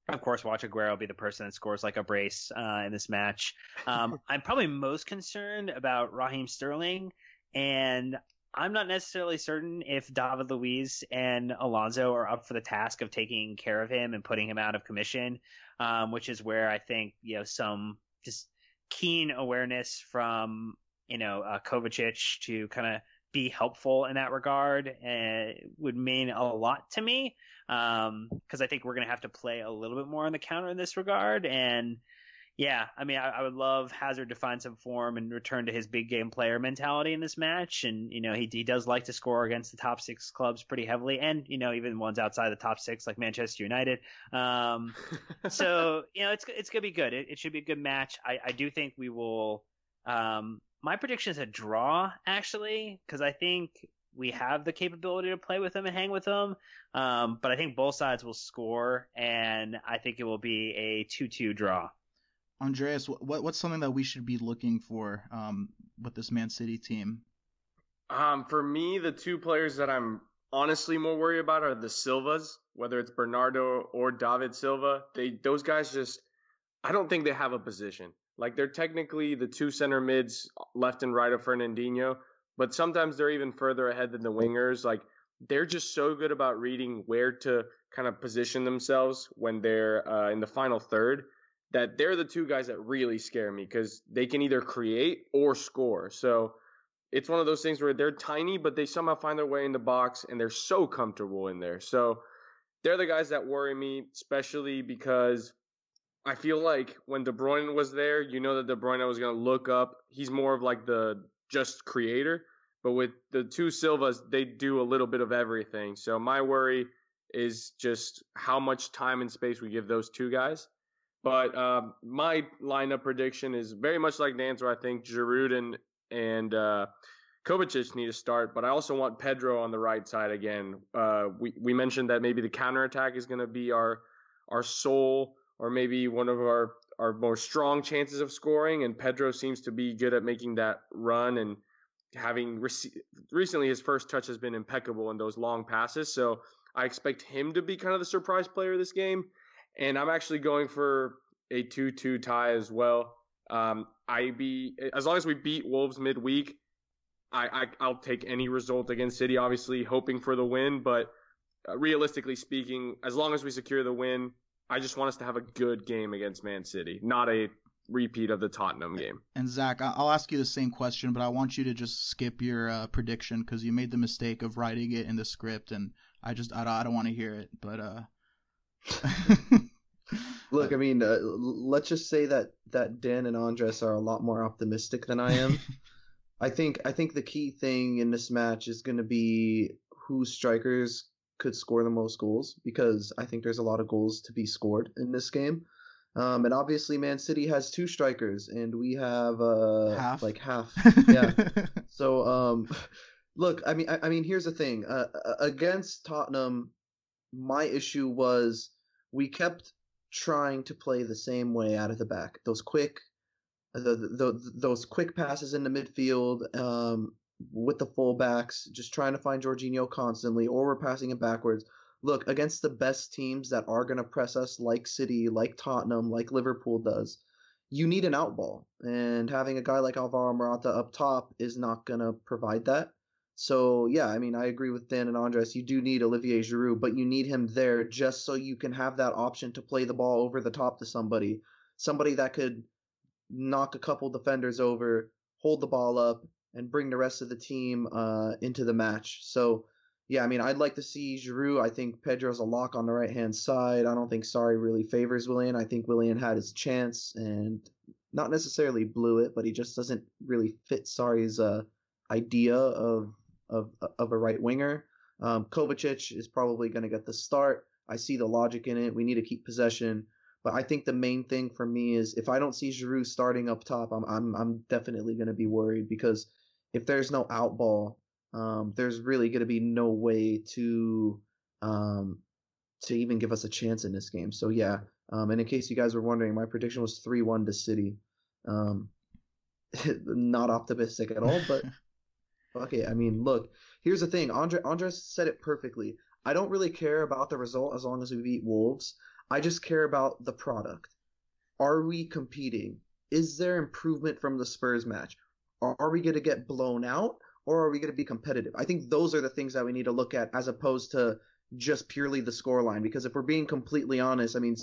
Of course, watch Aguero be the person that scores like a brace uh, in this match. Um, I'm probably most concerned about Raheem Sterling, and I'm not necessarily certain if David Luiz and Alonso are up for the task of taking care of him and putting him out of commission, um, which is where I think you know some just keen awareness from you know uh, Kovacic to kind of be helpful in that regard uh, would mean a lot to me because um, I think we're going to have to play a little bit more on the counter in this regard. And yeah, I mean, I, I, would love Hazard to find some form and return to his big game player mentality in this match. And you know, he he does like to score against the top six clubs pretty heavily, and you know, even ones outside the top six like Manchester United. Um, so you know, it's it's gonna be good. It, it should be a good match. I, I do think we will. Um, my prediction is a draw actually, because I think we have the capability to play with them and hang with them. Um, but I think both sides will score, and I think it will be a two-two draw. Andreas, what what's something that we should be looking for um, with this Man City team? Um, for me, the two players that I'm honestly more worried about are the Silvas, whether it's Bernardo or David Silva. They those guys just I don't think they have a position. Like they're technically the two center mids left and right of Fernandinho, but sometimes they're even further ahead than the wingers. Like they're just so good about reading where to kind of position themselves when they're uh, in the final third that they're the two guys that really scare me because they can either create or score. So it's one of those things where they're tiny, but they somehow find their way in the box and they're so comfortable in there. So they're the guys that worry me, especially because I feel like when De Bruyne was there, you know that De Bruyne was going to look up. He's more of like the just creator. But with the two Silvas, they do a little bit of everything. So my worry is just how much time and space we give those two guys. But uh, my lineup prediction is very much like Dan's, where I think Giroud and and uh, Kovacic need to start. But I also want Pedro on the right side again. Uh, we we mentioned that maybe the counter attack is going to be our our sole or maybe one of our our more strong chances of scoring. And Pedro seems to be good at making that run and having rec- recently his first touch has been impeccable in those long passes. So I expect him to be kind of the surprise player this game and I'm actually going for a two-two tie as well. Um, I be as long as we beat Wolves midweek, I, I will take any result against City. Obviously, hoping for the win, but uh, realistically speaking, as long as we secure the win, I just want us to have a good game against Man City, not a repeat of the Tottenham game. And Zach, I'll ask you the same question, but I want you to just skip your uh, prediction because you made the mistake of writing it in the script, and I just I, I don't want to hear it. But uh, Look, I mean, uh, let's just say that that Dan and Andres are a lot more optimistic than I am. I think I think the key thing in this match is going to be whose strikers could score the most goals because I think there's a lot of goals to be scored in this game. Um, and obviously, Man City has two strikers, and we have uh, half. like half. Yeah. so, um, look, I mean, I, I mean, here's the thing. Uh, against Tottenham, my issue was we kept trying to play the same way out of the back. Those quick, the, the, those quick passes in the midfield um, with the fullbacks, just trying to find Jorginho constantly, or we're passing it backwards. Look, against the best teams that are going to press us, like City, like Tottenham, like Liverpool does, you need an outball. And having a guy like Alvaro Morata up top is not going to provide that. So yeah, I mean, I agree with Dan and Andres. You do need Olivier Giroud, but you need him there just so you can have that option to play the ball over the top to somebody, somebody that could knock a couple defenders over, hold the ball up, and bring the rest of the team uh, into the match. So yeah, I mean, I'd like to see Giroud. I think Pedro's a lock on the right hand side. I don't think Sarri really favors Willian. I think Willian had his chance and not necessarily blew it, but he just doesn't really fit Sarri's uh, idea of of of a right winger. Um, Kovacic is probably going to get the start. I see the logic in it. We need to keep possession, but I think the main thing for me is if I don't see Giroud starting up top, I'm I'm I'm definitely going to be worried because if there's no outball, um, there's really going to be no way to um, to even give us a chance in this game. So yeah, um, and in case you guys were wondering, my prediction was three one to City. Um, not optimistic at all, but okay. I mean, look, here's the thing. Andre Andres said it perfectly. I don't really care about the result as long as we beat Wolves. I just care about the product. Are we competing? Is there improvement from the Spurs match? Are we going to get blown out or are we going to be competitive? I think those are the things that we need to look at as opposed to just purely the scoreline. Because if we're being completely honest, I mean,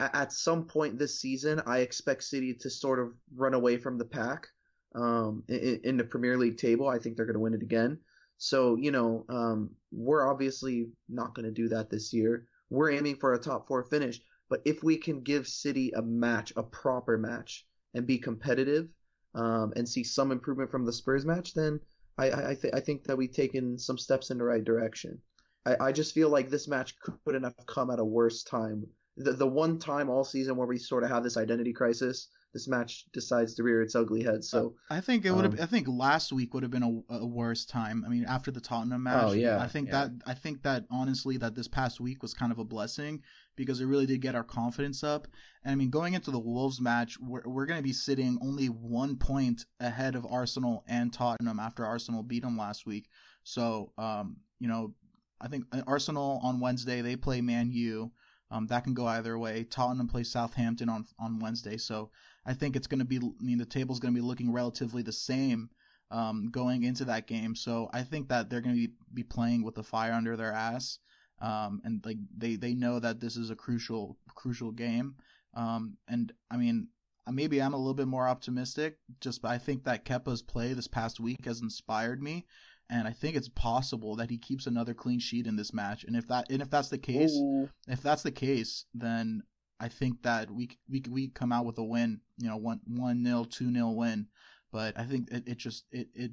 at some point this season, I expect City to sort of run away from the pack um, in, in, the Premier League table. I think they're going to win it again. So, you know, um, we're obviously not going to do that this year. We're aiming for a top four finish. But if we can give City a match, a proper match, and be competitive um, and see some improvement from the Spurs match, then I, I, th- I think that we've taken some steps in the right direction. I, I just feel like this match couldn't have come at a worse time. The, the one time all season where we sort of have this identity crisis, this match decides to rear its ugly head. So I think it would have. Um, I think last week would have been a, a, worse time. I mean, after the Tottenham match. Oh yeah. I think yeah. that I think that honestly that this past week was kind of a blessing because it really did get our confidence up. And I mean, going into the Wolves match, we're we're going to be sitting only one point ahead of Arsenal and Tottenham after Arsenal beat them last week. So um, you know, I think uh, Arsenal on Wednesday they play Man U. Um, that can go either way. Tottenham plays Southampton on on Wednesday, so I think it's going to be. I mean, the table's going to be looking relatively the same um, going into that game. So I think that they're going to be, be playing with the fire under their ass, um, and like they they know that this is a crucial crucial game. Um, and I mean, maybe I'm a little bit more optimistic. Just I think that Kepa's play this past week has inspired me and I think it's possible that he keeps another clean sheet in this match. And if that and if that's the case, Ooh. if that's the case, then I think that we we we come out with a win. You know, one one nil, two nil win. But I think it, it just it it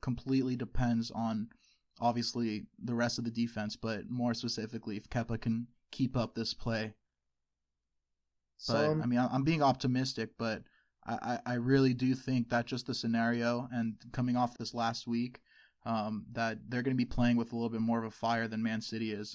completely depends on obviously the rest of the defense, but more specifically if Kepa can keep up this play. But I mean, I'm being optimistic, but I, I really do think that just the scenario and coming off this last week, um, that they're going to be playing with a little bit more of a fire than Man City is.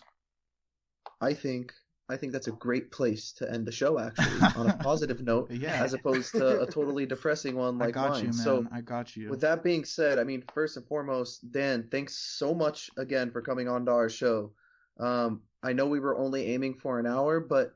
I think I think that's a great place to end the show, actually, on a positive note, yeah. as opposed to a totally depressing one like I got mine. You, man. So, I got you. With that being said, I mean, first and foremost, Dan, thanks so much again for coming on to our show. Um, I know we were only aiming for an hour, but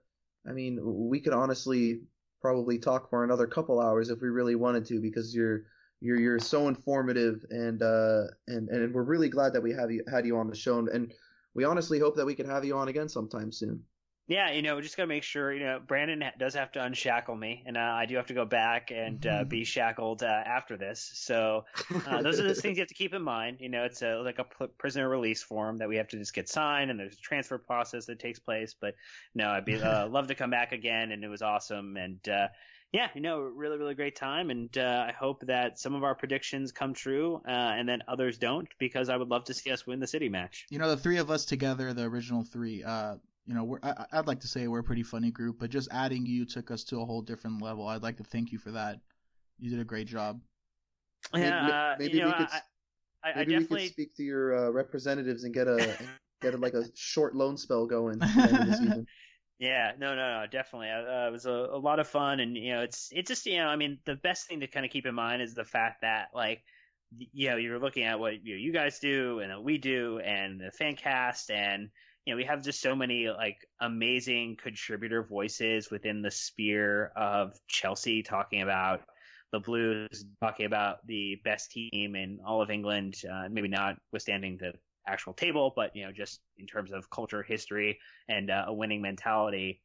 I mean, we could honestly probably talk for another couple hours if we really wanted to, because you're you're you're so informative and uh and and we're really glad that we have you had you on the show and, and we honestly hope that we can have you on again sometime soon. Yeah, you know, just got to make sure, you know, Brandon does have to unshackle me, and uh, I do have to go back and uh, be shackled uh, after this. So uh, those are the things you have to keep in mind. You know, it's a, like a prisoner release form that we have to just get signed, and there's a transfer process that takes place. But no, I'd be uh, love to come back again, and it was awesome. And uh, yeah, you know, really, really great time, and uh, I hope that some of our predictions come true, uh, and then others don't, because I would love to see us win the city match. You know, the three of us together, the original three, uh, you know, we're, I, would like to say we're a pretty funny group, but just adding you took us to a whole different level. I'd like to thank you for that. You did a great job. Yeah, maybe, maybe you know, we could. I, I, maybe definitely... we could speak to your uh, representatives and get a get a, like a short loan spell going. Yeah, no, no, no, definitely. Uh, it was a, a lot of fun, and you know, it's it's just you know, I mean, the best thing to kind of keep in mind is the fact that like, you know, you're looking at what you, know, you guys do and what we do, and the fan cast, and you know, we have just so many like amazing contributor voices within the sphere of Chelsea talking about the Blues, talking about the best team in all of England, uh, maybe not withstanding the actual table, but you know, just in terms of culture, history, and uh, a winning mentality,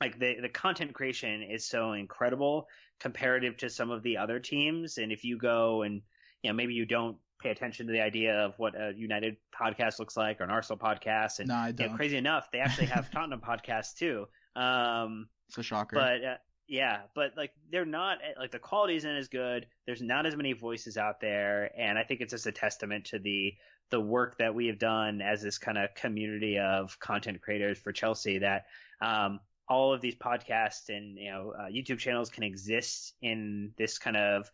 like the the content creation is so incredible comparative to some of the other teams. And if you go and you know, maybe you don't pay attention to the idea of what a United podcast looks like or an Arsenal podcast, and no. You know, crazy enough, they actually have Tottenham podcasts too. Um, it's a shocker, but. Uh, yeah, but like they're not like the quality isn't as good. There's not as many voices out there, and I think it's just a testament to the the work that we have done as this kind of community of content creators for Chelsea that um, all of these podcasts and you know uh, YouTube channels can exist in this kind of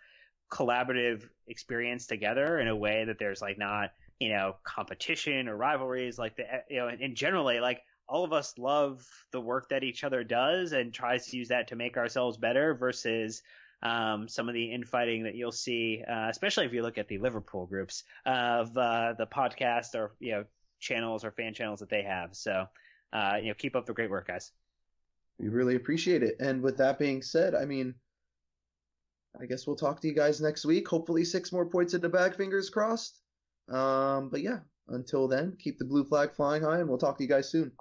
collaborative experience together in a way that there's like not you know competition or rivalries like the you know and, and generally like all of us love the work that each other does and tries to use that to make ourselves better versus um, some of the infighting that you'll see, uh, especially if you look at the Liverpool groups of uh, the podcast or you know channels or fan channels that they have. So uh, you know, keep up the great work, guys. We really appreciate it. And with that being said, I mean, I guess we'll talk to you guys next week. Hopefully, six more points in the bag. Fingers crossed. Um, but yeah, until then, keep the blue flag flying high, and we'll talk to you guys soon.